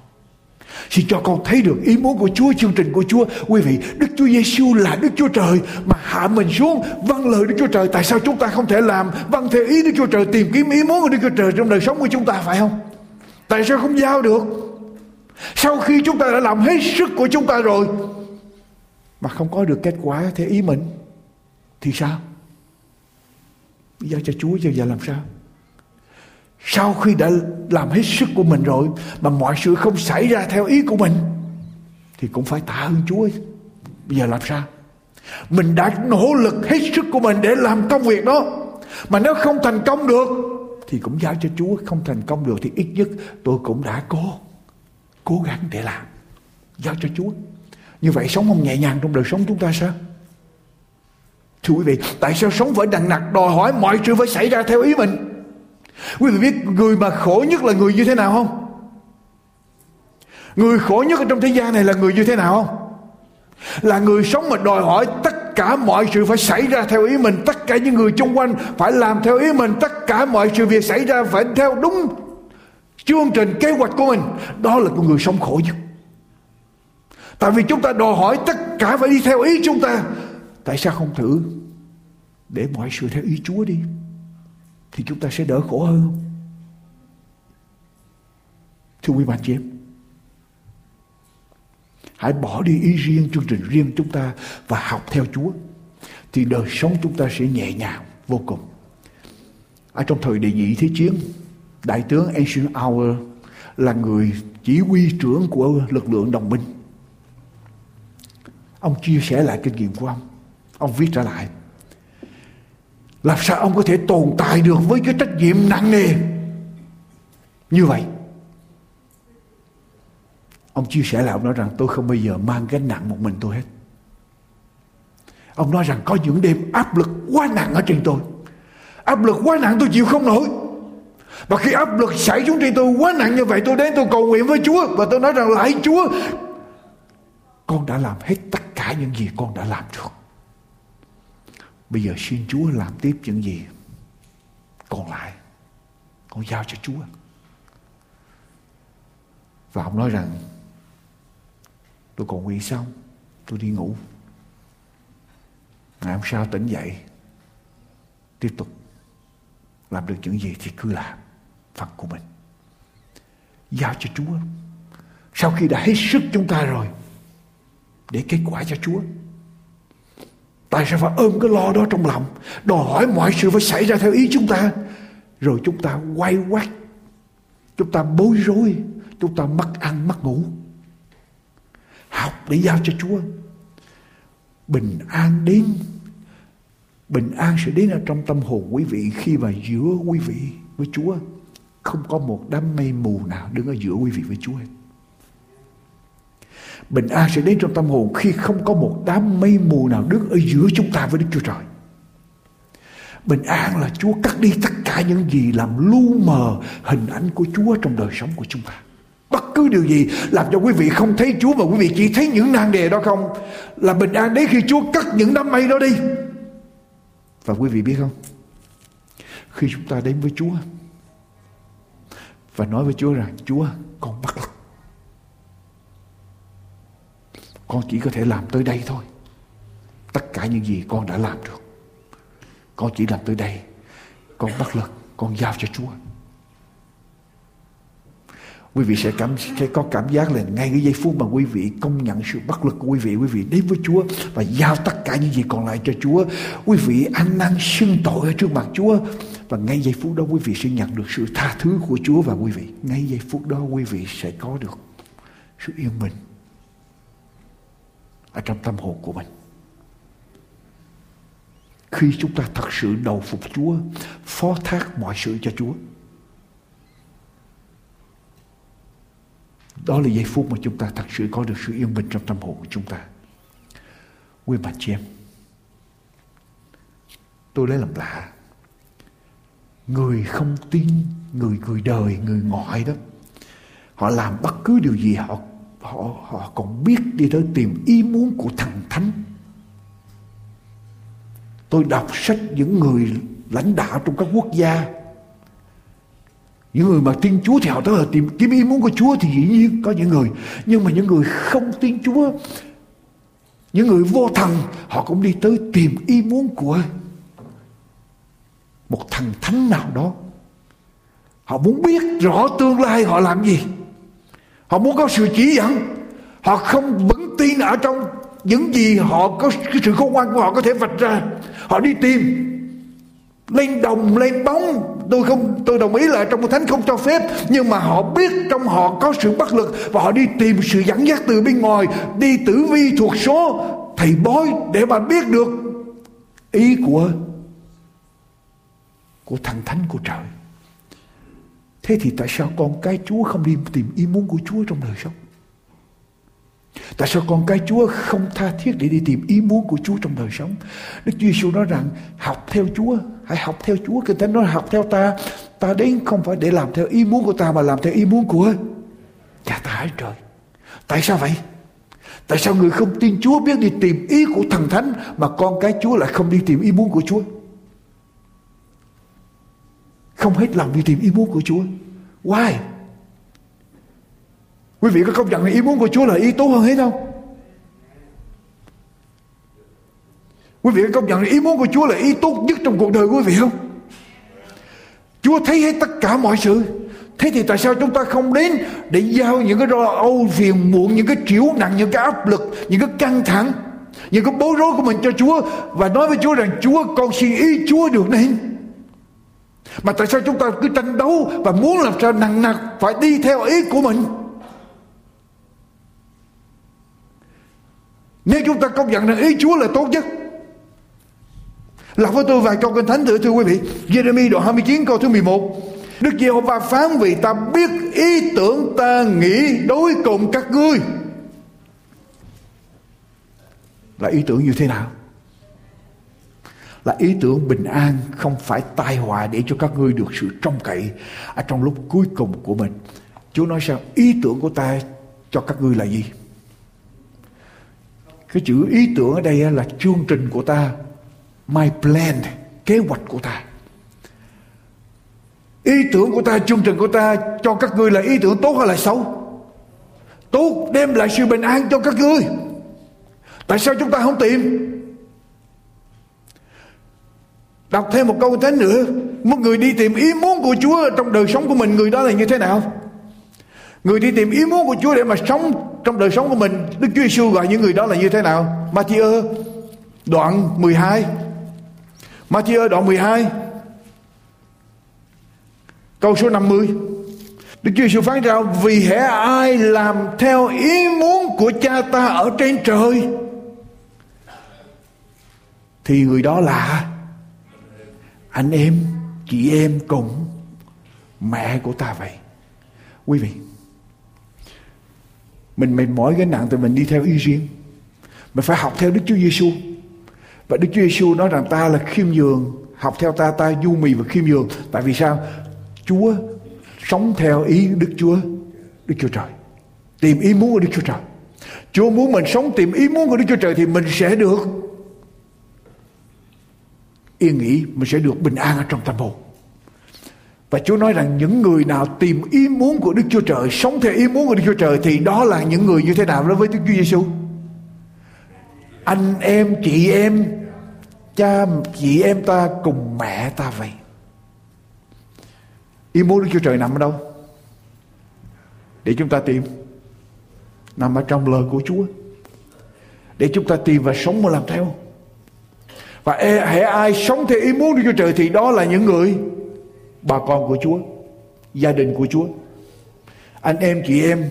Xin cho con thấy được ý muốn của Chúa, chương trình của Chúa. Quý vị, Đức Chúa Giêsu là Đức Chúa Trời mà hạ mình xuống vâng lời Đức Chúa Trời. Tại sao chúng ta không thể làm vâng theo ý Đức Chúa Trời tìm kiếm ý muốn của Đức Chúa Trời trong đời sống của chúng ta phải không? Tại sao không giao được? Sau khi chúng ta đã làm hết sức của chúng ta rồi mà không có được kết quả theo ý mình thì sao? Giao cho Chúa cho giờ làm sao? Sau khi đã làm hết sức của mình rồi, mà mọi sự không xảy ra theo ý của mình, thì cũng phải tạ ơn Chúa. Bây giờ làm sao? Mình đã nỗ lực hết sức của mình để làm công việc đó. Mà nếu không thành công được, thì cũng giao cho Chúa. Không thành công được thì ít nhất tôi cũng đã cố cố gắng để làm. Giao cho Chúa. Như vậy sống không nhẹ nhàng trong đời sống chúng ta sao? Thưa quý vị, tại sao sống phải nặng nặc, đòi hỏi mọi sự phải xảy ra theo ý mình? Quý vị biết người mà khổ nhất là người như thế nào không? Người khổ nhất ở trong thế gian này là người như thế nào không? Là người sống mà đòi hỏi tất cả mọi sự phải xảy ra theo ý mình, tất cả những người xung quanh phải làm theo ý mình, tất cả mọi sự việc xảy ra phải theo đúng chương trình kế hoạch của mình. Đó là con người sống khổ nhất. Tại vì chúng ta đòi hỏi tất cả phải đi theo ý chúng ta. Tại sao không thử để mọi sự theo ý chúa đi? Thì chúng ta sẽ đỡ khổ hơn không? Thưa quý bạn chị em, hãy bỏ đi ý riêng chương trình riêng chúng ta và học theo chúa, thì đời sống chúng ta sẽ nhẹ nhàng vô cùng. Ở trong thời đệ nhị thế chiến, đại tướng Eisenhower là người chỉ huy trưởng của lực lượng đồng minh. Ông chia sẻ lại kinh nghiệm của ông. Ông viết trở lại làm sao ông có thể tồn tại được với cái trách nhiệm nặng nề? Như vậy, ông chia sẻ là ông nói rằng, tôi không bao giờ mang gánh nặng một mình tôi hết. Ông nói rằng, có những đêm áp lực quá nặng ở trên tôi. Áp lực quá nặng tôi chịu không nổi. Và khi áp lực xảy xuống trên tôi quá nặng như vậy, tôi đến tôi cầu nguyện với Chúa và tôi nói rằng lại Chúa, con đã làm hết tất cả những gì con đã làm được bây giờ xin Chúa làm tiếp những gì còn lại. Con giao cho Chúa. Và ông nói rằng, tôi còn nguyện xong tôi đi ngủ. Ngày hôm sau tỉnh dậy, tiếp tục làm được những gì thì cứ làm phần của mình. Giao cho Chúa. Sau khi đã hết sức chúng ta rồi, để kết quả cho Chúa tại sao phải ôm cái lo đó trong lòng? Đòi hỏi mọi sự phải xảy ra theo ý chúng ta. Rồi chúng ta quay quắt. Chúng ta bối rối. Chúng ta mất ăn, mất ngủ. Học để giao cho Chúa. Bình an đến. Bình an sẽ đến ở trong tâm hồn quý vị khi mà giữa quý vị với Chúa. Không có một đám mây mù nào đứng ở giữa quý vị với Chúa Bình an sẽ đến trong tâm hồn khi không có một đám mây mù nào đứng ở giữa chúng ta với Đức Chúa Trời. Bình an là Chúa cắt đi tất cả những gì làm lu mờ hình ảnh của Chúa trong đời sống của chúng ta. Bất cứ điều gì làm cho quý vị không thấy Chúa và quý vị chỉ thấy những nan đề đó không là bình an đến khi Chúa cắt những đám mây đó đi. Và quý vị biết không? Khi chúng ta đến với Chúa và nói với Chúa rằng, Chúa, con bắt lực con chỉ có thể làm tới đây thôi. Tất cả những gì con đã làm được, con chỉ làm tới đây. Con bắt lực, con giao cho Chúa. Quý vị sẽ cảm, sẽ có cảm giác là ngay cái giây phút mà quý vị công nhận sự bất lực của quý vị quý vị đến với Chúa và giao tất cả những gì còn lại cho Chúa. Quý vị ăn năn xưng tội ở trước mặt Chúa và ngay giây phút đó quý vị sẽ nhận được sự tha thứ của Chúa và quý vị, ngay giây phút đó quý vị sẽ có được sự yên bình ở trong tâm hồn của mình. Khi chúng ta thật sự đầu phục Chúa, phó thác mọi sự cho Chúa. Đó là giây phút mà chúng ta thật sự có được sự yên bình trong tâm hồn của chúng ta. Quý bà chị em, tôi lấy làm lạ. Người không tin, người người đời, người ngoại đó, họ làm bất cứ điều gì họ họ họ còn biết đi tới tìm ý muốn của thằng thánh. Tôi đọc sách những người lãnh đạo trong các quốc gia. Những người mà tin Chúa thì họ tới là tìm kiếm ý muốn của Chúa thì dĩ nhiên có những người. Nhưng mà những người không tin Chúa, những người vô thần, họ cũng đi tới tìm ý muốn của một thằng thánh nào đó. Họ muốn biết rõ tương lai họ làm gì họ muốn có sự chỉ dẫn. Họ không vững tin ở trong những gì họ có, cái sự khôn ngoan của họ có thể vạch ra. Họ đi tìm. Lên đồng, lên bóng. Tôi không, tôi đồng ý là trong thánh không cho phép, nhưng mà họ biết trong họ có sự bất lực và họ đi tìm sự dẫn dắt từ bên ngoài. Đi tử vi thuộc số, thầy bói, để mà biết được ý của của thằng thánh của trời thế thì tại sao con cái chúa không đi tìm ý muốn của chúa trong đời sống Tại sao con cái Chúa không tha thiết để đi tìm ý muốn của Chúa trong đời sống? Đức Chúa Giêsu nói rằng học theo Chúa, hãy học theo Chúa. Kinh Thánh nói học theo ta, ta đến không phải để làm theo ý muốn của ta mà làm theo ý muốn của Cha ta ở trời. Tại sao vậy? Tại sao người không tin Chúa biết đi tìm ý của thần thánh mà con cái Chúa lại không đi tìm ý muốn của Chúa? Không hết lòng đi tìm ý muốn của Chúa. Why? Quý vị có công nhận là ý muốn của Chúa là ý tốt hơn hết không? Quý vị có công nhận là ý muốn của Chúa là ý tốt nhất trong cuộc đời quý vị không? Chúa thấy hết tất cả mọi sự. Thế thì tại sao chúng ta không đến để giao những cái lo âu phiền muộn, những cái triểu nặng, những cái áp lực, những cái căng thẳng, những cái bối rối của mình cho Chúa và nói với Chúa rằng Chúa con xin ý Chúa được nên. Mà tại sao chúng ta cứ tranh đấu và muốn làm sao nặng nặc phải đi theo ý của mình? Nếu chúng ta công nhận rằng ý Chúa là tốt nhất Lọc với tôi vài câu kinh thánh thử thưa quý vị Jeremy đoạn 29 câu thứ 11 Đức Giê-hô-va phán vì ta biết ý tưởng ta nghĩ đối cùng các ngươi Là ý tưởng như thế nào? Là ý tưởng bình an, không phải tai họa để cho các ngươi được sự trông cậy ở trong lúc cuối cùng của mình. Chúa nói sao? Ý tưởng của ta cho các ngươi là gì? cái chữ ý tưởng ở đây là chương trình của ta, my plan, kế hoạch của ta ý tưởng của ta, chương trình của ta cho các ngươi là ý tưởng tốt hay là xấu tốt, đem lại sự bình an cho các ngươi tại sao chúng ta không tìm đọc thêm một câu thế nữa, một người đi tìm ý muốn của Chúa trong đời sống của mình, người đó là như thế nào? Người đi tìm ý muốn của Chúa để mà sống trong đời sống của mình, Đức Chúa Giêsu gọi những người đó là như thế nào? Matthew đoạn 12 Matthew đoạn 12 câu số 50 Đức Chúa Giêsu phán ra vì hễ ai làm theo ý muốn của cha ta ở trên trời, thì người đó là anh em, chị em cùng mẹ của ta vậy. Quý vị, mình mệt mỏi cái nặng thì mình đi theo ý riêng. Mình phải học theo Đức Chúa Giêsu và Đức Chúa Giêsu nói rằng ta là khiêm nhường, học theo ta ta du mì và khiêm nhường. Tại vì sao? Chúa sống theo ý Đức Chúa Đức Chúa Trời. Tìm ý muốn của Đức Chúa Trời. Chúa muốn mình sống tìm ý muốn của Đức Chúa Trời thì mình sẽ được yên nghỉ mình sẽ được bình an ở trong tâm hồn và Chúa nói rằng những người nào tìm ý muốn của Đức Chúa Trời, sống theo ý muốn của Đức Chúa Trời thì đó là những người như thế nào đối với Đức Chúa Giêsu? Anh em, chị em, cha, chị em ta cùng mẹ ta vậy. Ý muốn Đức Chúa Trời nằm ở đâu? Để chúng ta tìm. Nằm ở trong lời của Chúa. Để chúng ta tìm và sống và làm theo. Và e, hệ ai sống theo ý muốn Đức Chúa Trời thì đó là những người bà con của Chúa, gia đình của Chúa, anh em chị em.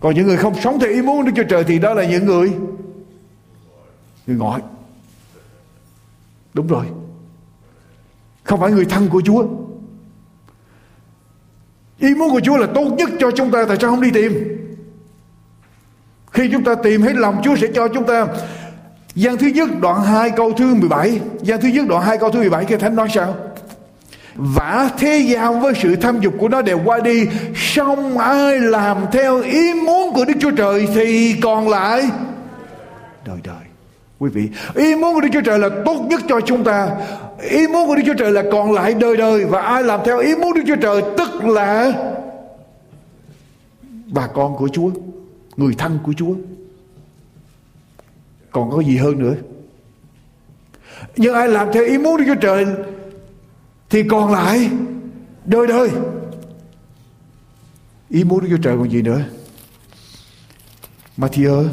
Còn những người không sống theo ý muốn Đức Chúa Trời thì đó là những người người ngoại. Đúng rồi. Không phải người thân của Chúa. Ý muốn của Chúa là tốt nhất cho chúng ta Tại sao không đi tìm Khi chúng ta tìm hết lòng Chúa sẽ cho chúng ta Giang thứ nhất đoạn 2 câu thứ 17 Giang thứ nhất đoạn 2 câu thứ 17 Kinh Thánh nói sao? Vả thế gian với sự tham dục của nó đều qua đi xong ai làm theo ý muốn của đức chúa trời thì còn lại đời đời. Quý vị ý muốn của đức chúa trời là tốt nhất cho chúng ta. Ý muốn của Đức Chúa Trời là còn lại đời đời và ai làm theo ý muốn Đức Chúa Trời tức là bà con của Chúa, người thân của Chúa. Còn có gì hơn nữa? Nhưng ai làm theo ý muốn Đức Chúa Trời thì còn lại đời đời. Ý muốn Đức Chúa Trời còn gì nữa? Matthew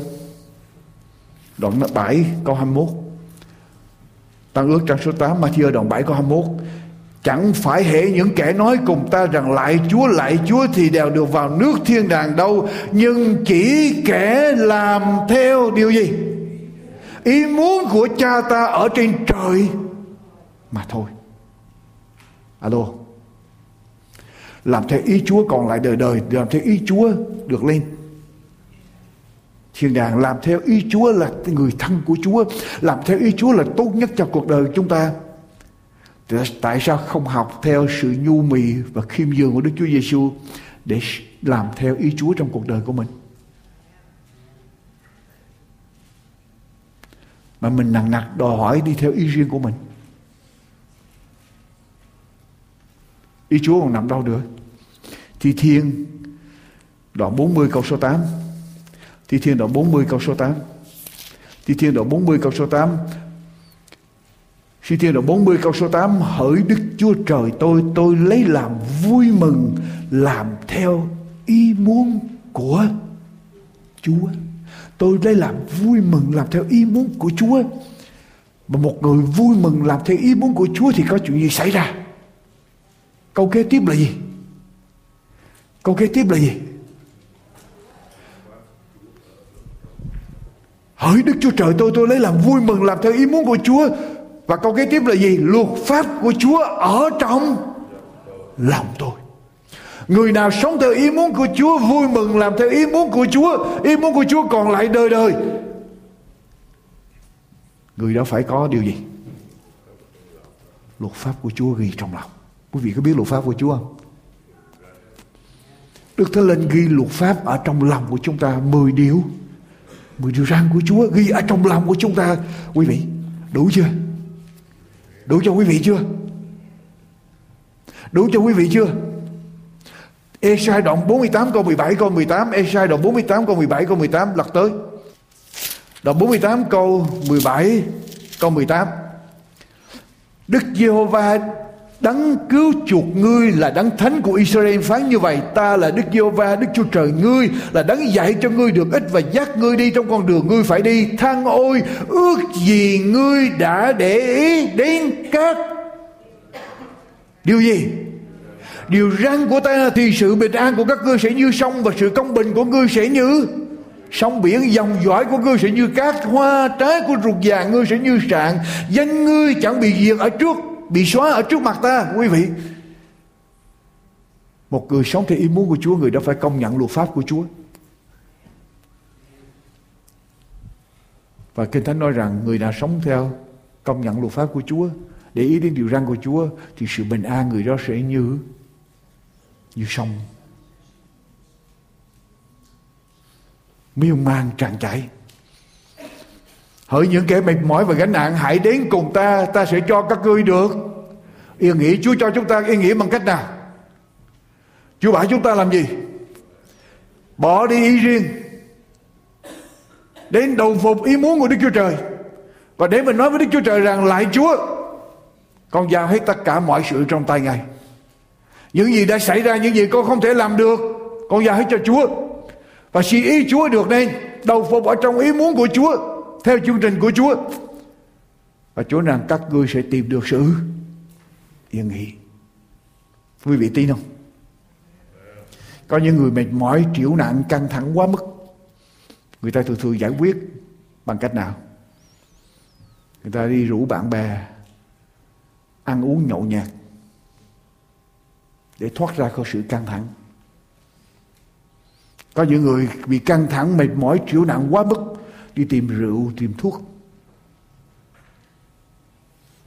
đoạn 7 câu 21 Tăng ước trang số 8 Matthew đoạn 7 câu 21 Chẳng phải hệ những kẻ nói cùng ta rằng lại Chúa lại Chúa thì đều được vào nước thiên đàng đâu, Nhưng chỉ kẻ làm theo điều gì Ý muốn của cha ta ở trên trời. Mà thôi. Alo. Làm theo ý Chúa còn lại đời đời, Làm theo ý Chúa được lên. Thiên đàng làm theo ý Chúa là người thân của Chúa, làm theo ý Chúa là tốt nhất cho cuộc đời chúng ta. Tại sao không học theo sự nhu mì và khiêm nhường của Đức Chúa Giêsu để làm theo ý Chúa trong cuộc đời của mình? Mà mình nặng nặc đòi hỏi đi theo ý riêng của mình ý Chúa còn nằm đâu nữa Thi thiên đoạn 40 câu số 8 Thi Thiên đoạn 40 câu số 8. Thi Thiên đoạn 40 câu số 8. Thi Thiên đoạn 40 câu số 8. Hỡi Đức Chúa Trời tôi, tôi lấy làm vui mừng, làm theo ý muốn của Chúa. Tôi lấy làm vui mừng, làm theo ý muốn của Chúa. Mà một người vui mừng làm theo ý muốn của Chúa thì có chuyện gì xảy ra? Câu kế tiếp là gì? Câu kế tiếp là gì? Hỡi Đức Chúa Trời tôi tôi lấy làm vui mừng làm theo ý muốn của Chúa. Và câu kế tiếp là gì? Luật pháp của Chúa ở trong lòng tôi. Người nào sống theo ý muốn của Chúa vui mừng làm theo ý muốn của Chúa. Ý muốn của Chúa còn lại đời đời. Người đó phải có điều gì? Luật pháp của Chúa ghi trong lòng. Quý vị có biết luật pháp của Chúa không? Đức Thánh Linh ghi luật pháp ở trong lòng của chúng ta 10 điều Mười điều răn của Chúa ghi ở trong lòng của chúng ta. Quý vị, đủ chưa? Đủ cho quý vị chưa? Đủ cho quý vị chưa? Esai đoạn 48 câu 17 câu 18 Esai đoạn 48 câu 17 câu 18 lật tới. Đoạn 48 câu 17 câu 18 Đức Giê-hô-va Đấng cứu chuộc ngươi là đấng thánh của Israel phán như vậy. Ta là Đức Giê-hô-va, Đức Chúa Trời ngươi Là đấng dạy cho ngươi được ích Và dắt ngươi đi trong con đường ngươi phải đi. Thăng ôi, ước gì ngươi đã để ý đến các Điều gì? Điều răn của ta thì sự bình an của các ngươi sẽ như sông Và sự công bình của ngươi sẽ như Sông biển. Dòng dõi của ngươi sẽ như cát, Hoa trái của ruột già ngươi sẽ như sạn. Danh ngươi chẳng bị diệt ở trước, bị xóa ở trước mặt ta, quý vị. Một người sống theo ý muốn của Chúa, người đó phải công nhận luật pháp của Chúa. Và Kinh Thánh nói rằng, người nào sống theo công nhận luật pháp của Chúa, để ý đến điều răn của Chúa, thì sự bình an người đó sẽ như như sông. Miêu mang tràn chảy Hỡi những kẻ mệt mỏi và gánh nặng, hãy đến cùng ta Ta sẽ cho các ngươi được. Yên nghỉ, Chúa cho chúng ta yên nghỉ bằng cách nào? Chúa bảo chúng ta làm gì? Bỏ đi ý riêng. Đến đầu phục ý muốn của Đức Chúa Trời. Và để mình nói với Đức Chúa Trời rằng Lại Chúa, Con giao hết tất cả mọi sự trong tay Ngài. Những gì đã xảy ra Những gì con không thể làm được Con giao hết cho Chúa Và xin ý Chúa được nên Đầu phục ở trong ý muốn của Chúa theo chương trình của Chúa. Và Chúa rằng các ngươi sẽ tìm được sự yên nghỉ. Quý vị tin không? Có những người mệt mỏi, triệu nặng, căng thẳng quá mức. Người ta thường thường giải quyết bằng cách nào? Người ta đi rủ bạn bè ăn uống nhậu nhạt để thoát ra khỏi sự căng thẳng. Có những người bị căng thẳng, mệt mỏi, chịu nặng quá mức đi tìm rượu tìm thuốc.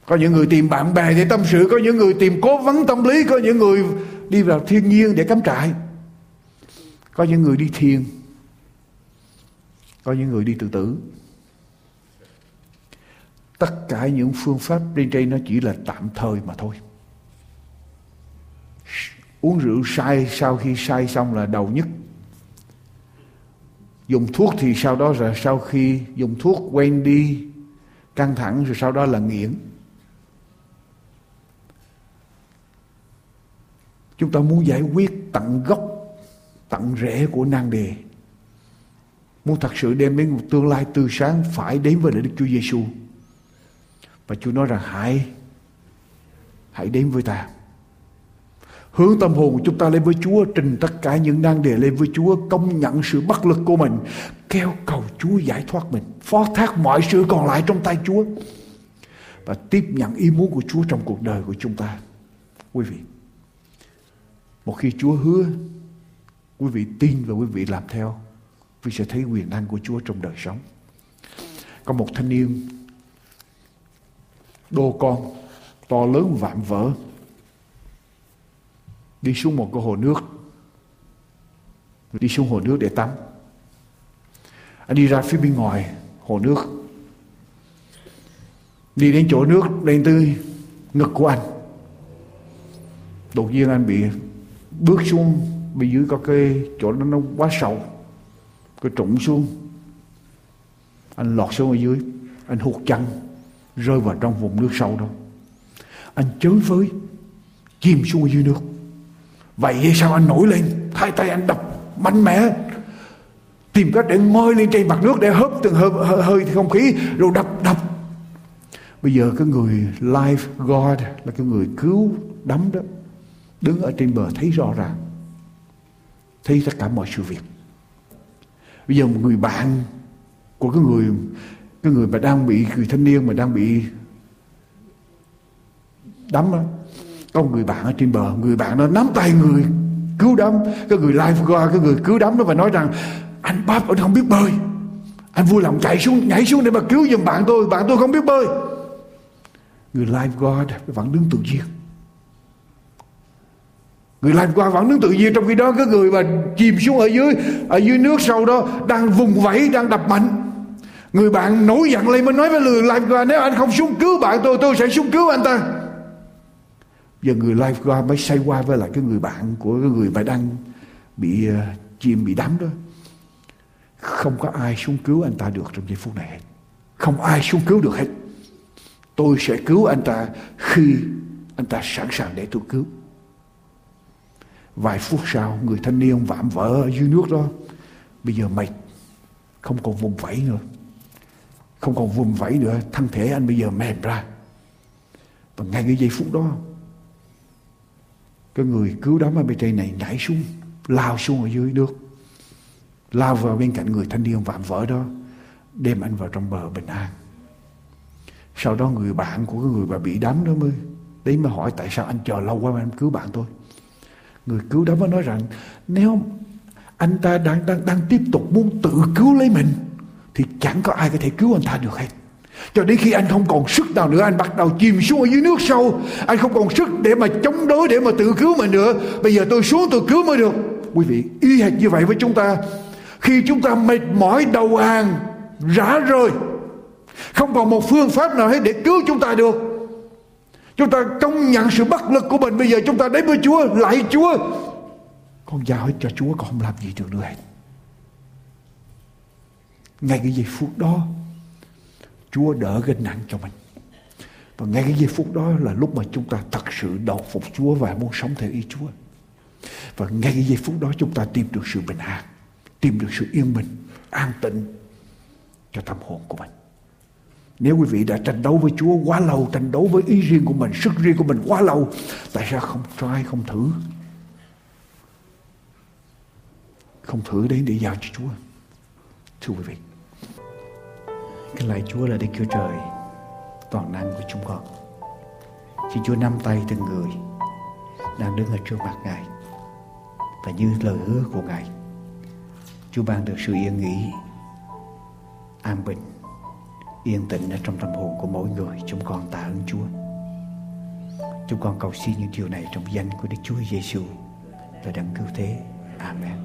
Có những người tìm bạn bè để tâm sự có những người tìm cố vấn tâm lý có những người đi vào thiên nhiên để cắm trại. Có những người đi thiền có những người đi tự tử. Tất cả những phương pháp trên đây nó chỉ là tạm thời mà thôi uống rượu sai sau khi sai xong là đầu nhất. Dùng thuốc thì sau đó là sau khi dùng thuốc quen đi, căng thẳng, rồi sau đó là nghiện. Chúng ta muốn giải quyết tận gốc, tận rễ của nan đề. Muốn thật sự đem đến một tương lai tươi sáng, phải đến với Đức Chúa Giêsu và Chúa nói rằng, hãy hãy đến với ta. Hướng tâm hồn chúng ta lên với Chúa, Trình tất cả những nan đề lên với Chúa, Công nhận sự bất lực của mình, Kêu cầu Chúa giải thoát mình, Phó thác mọi sự còn lại trong tay Chúa Và tiếp nhận ý muốn của Chúa trong cuộc đời của chúng ta. Quý vị, Một khi Chúa hứa, Quý vị tin và quý vị làm theo Quý vị sẽ thấy quyền năng của Chúa trong đời sống. Có một thanh niên, Đô con, To lớn vạm vỡ đi xuống một cái hồ nước. Đi xuống hồ nước để tắm. Anh đi ra phía bên ngoài hồ nước. Đi đến chỗ nước đen tươi ngực của anh. Đột nhiên anh bị bước xuống bên dưới có cái chỗ nó, nó quá sâu cái trũng xuống. Anh lọt xuống ở dưới anh hụt chân rơi vào trong vùng nước sâu đó. Anh chới với chìm xuống ở dưới nước. Vậy sao anh nổi lên? Hai tay anh đập mạnh mẽ. Tìm cách để ngoi lên trên mặt nước Để hớp từng hơi, hơi, hơi không khí Rồi đập đập. Bây giờ cái người life God Là cái người cứu đắm đó Đứng ở trên bờ thấy rõ ràng Thấy tất cả mọi sự việc. Bây giờ một người bạn Của cái người Cái người mà đang bị Người thanh niên mà đang bị Đắm đó có một người bạn ở trên bờ người bạn đó nắm tay người cứu đắm cái người lifeguard cái người cứu đắm đó và nói rằng, anh bắp anh không biết bơi. Anh vui lòng chạy xuống, nhảy xuống để mà cứu giùm bạn tôi bạn tôi không biết bơi. Người lifeguard vẫn đứng tự nhiên. Người lifeguard vẫn đứng tự nhiên, trong khi đó cái người mà chìm xuống ở dưới ở dưới nước sâu đó đang vùng vẫy, đang đập mạnh. Người bạn nổi giận lên mới nói với người lifeguard nếu anh không xuống cứu bạn tôi tôi sẽ xuống cứu anh ta giờ người lifeguard mới say qua với lại cái người bạn của cái người mà đang bị uh, chìm bị đắm đó. Không có ai xuống cứu anh ta được trong giây phút này hết. Không ai xuống cứu được hết. Tôi sẽ cứu anh ta khi anh ta sẵn sàng để tôi cứu. Vài phút sau người thanh niên vạm vỡ ở dưới nước đó. Bây giờ mệt không còn vùng vẫy nữa. Không còn vùng vẫy nữa. Thân thể anh bây giờ mềm ra. Và ngay cái giây phút đó cái người cứu đám ở bên trên này nhảy xuống, lao xuống ở dưới nước. Lao vào bên cạnh người thanh niên vạm vỡ đó, đem anh vào trong bờ bình an. Sau đó người bạn của cái người bà bị đắm đó mới đấy mới hỏi tại sao anh chờ lâu quá mà anh cứu bạn tôi. Người cứu đám mới nói rằng, nếu anh ta đang đang đang tiếp tục muốn tự cứu lấy mình, thì chẳng có ai có thể cứu anh ta được hết cho đến khi anh không còn sức nào nữa, Anh bắt đầu chìm xuống ở dưới nước sâu Anh không còn sức để mà chống đối, Để mà tự cứu mình nữa. Bây giờ tôi xuống, tôi cứu mới được. Quý vị, y hệt như vậy với chúng ta. Khi chúng ta mệt mỏi, đầu hàng, Rã rời, Không còn một phương pháp nào hết để cứu chúng ta được. Chúng ta công nhận sự bất lực của mình. Bây giờ chúng ta đến với Chúa Lại Chúa. Con giao hết cho Chúa, Con không làm gì được nữa hết. Ngay cái giây phút đó Chúa đỡ gánh nặng cho mình. Và ngay cái giây phút đó là lúc mà chúng ta thật sự đầu phục Chúa và muốn sống theo ý Chúa. Và ngay cái giây phút đó chúng ta tìm được sự bình an, tìm được sự yên bình, an tịnh cho tâm hồn của mình. Nếu quý vị đã tranh đấu với Chúa quá lâu, tranh đấu với ý riêng của mình, sức riêng của mình quá lâu, tại sao không try, không thử? Không thử đến để giao cho Chúa. Thưa quý vị. Kính lạy Chúa là Đức Chúa Trời toàn năng của chúng con. Xin Chúa nắm tay từng người đang đứng ở trước mặt Ngài. Và như lời hứa của Ngài, Chúa ban được sự yên nghỉ, an bình, yên tĩnh ở trong tâm hồn của mỗi người. Chúng con tạ ơn Chúa. Chúng con cầu xin những điều này trong danh của Đức Chúa Giêsu là đấng cứu thế. Amen.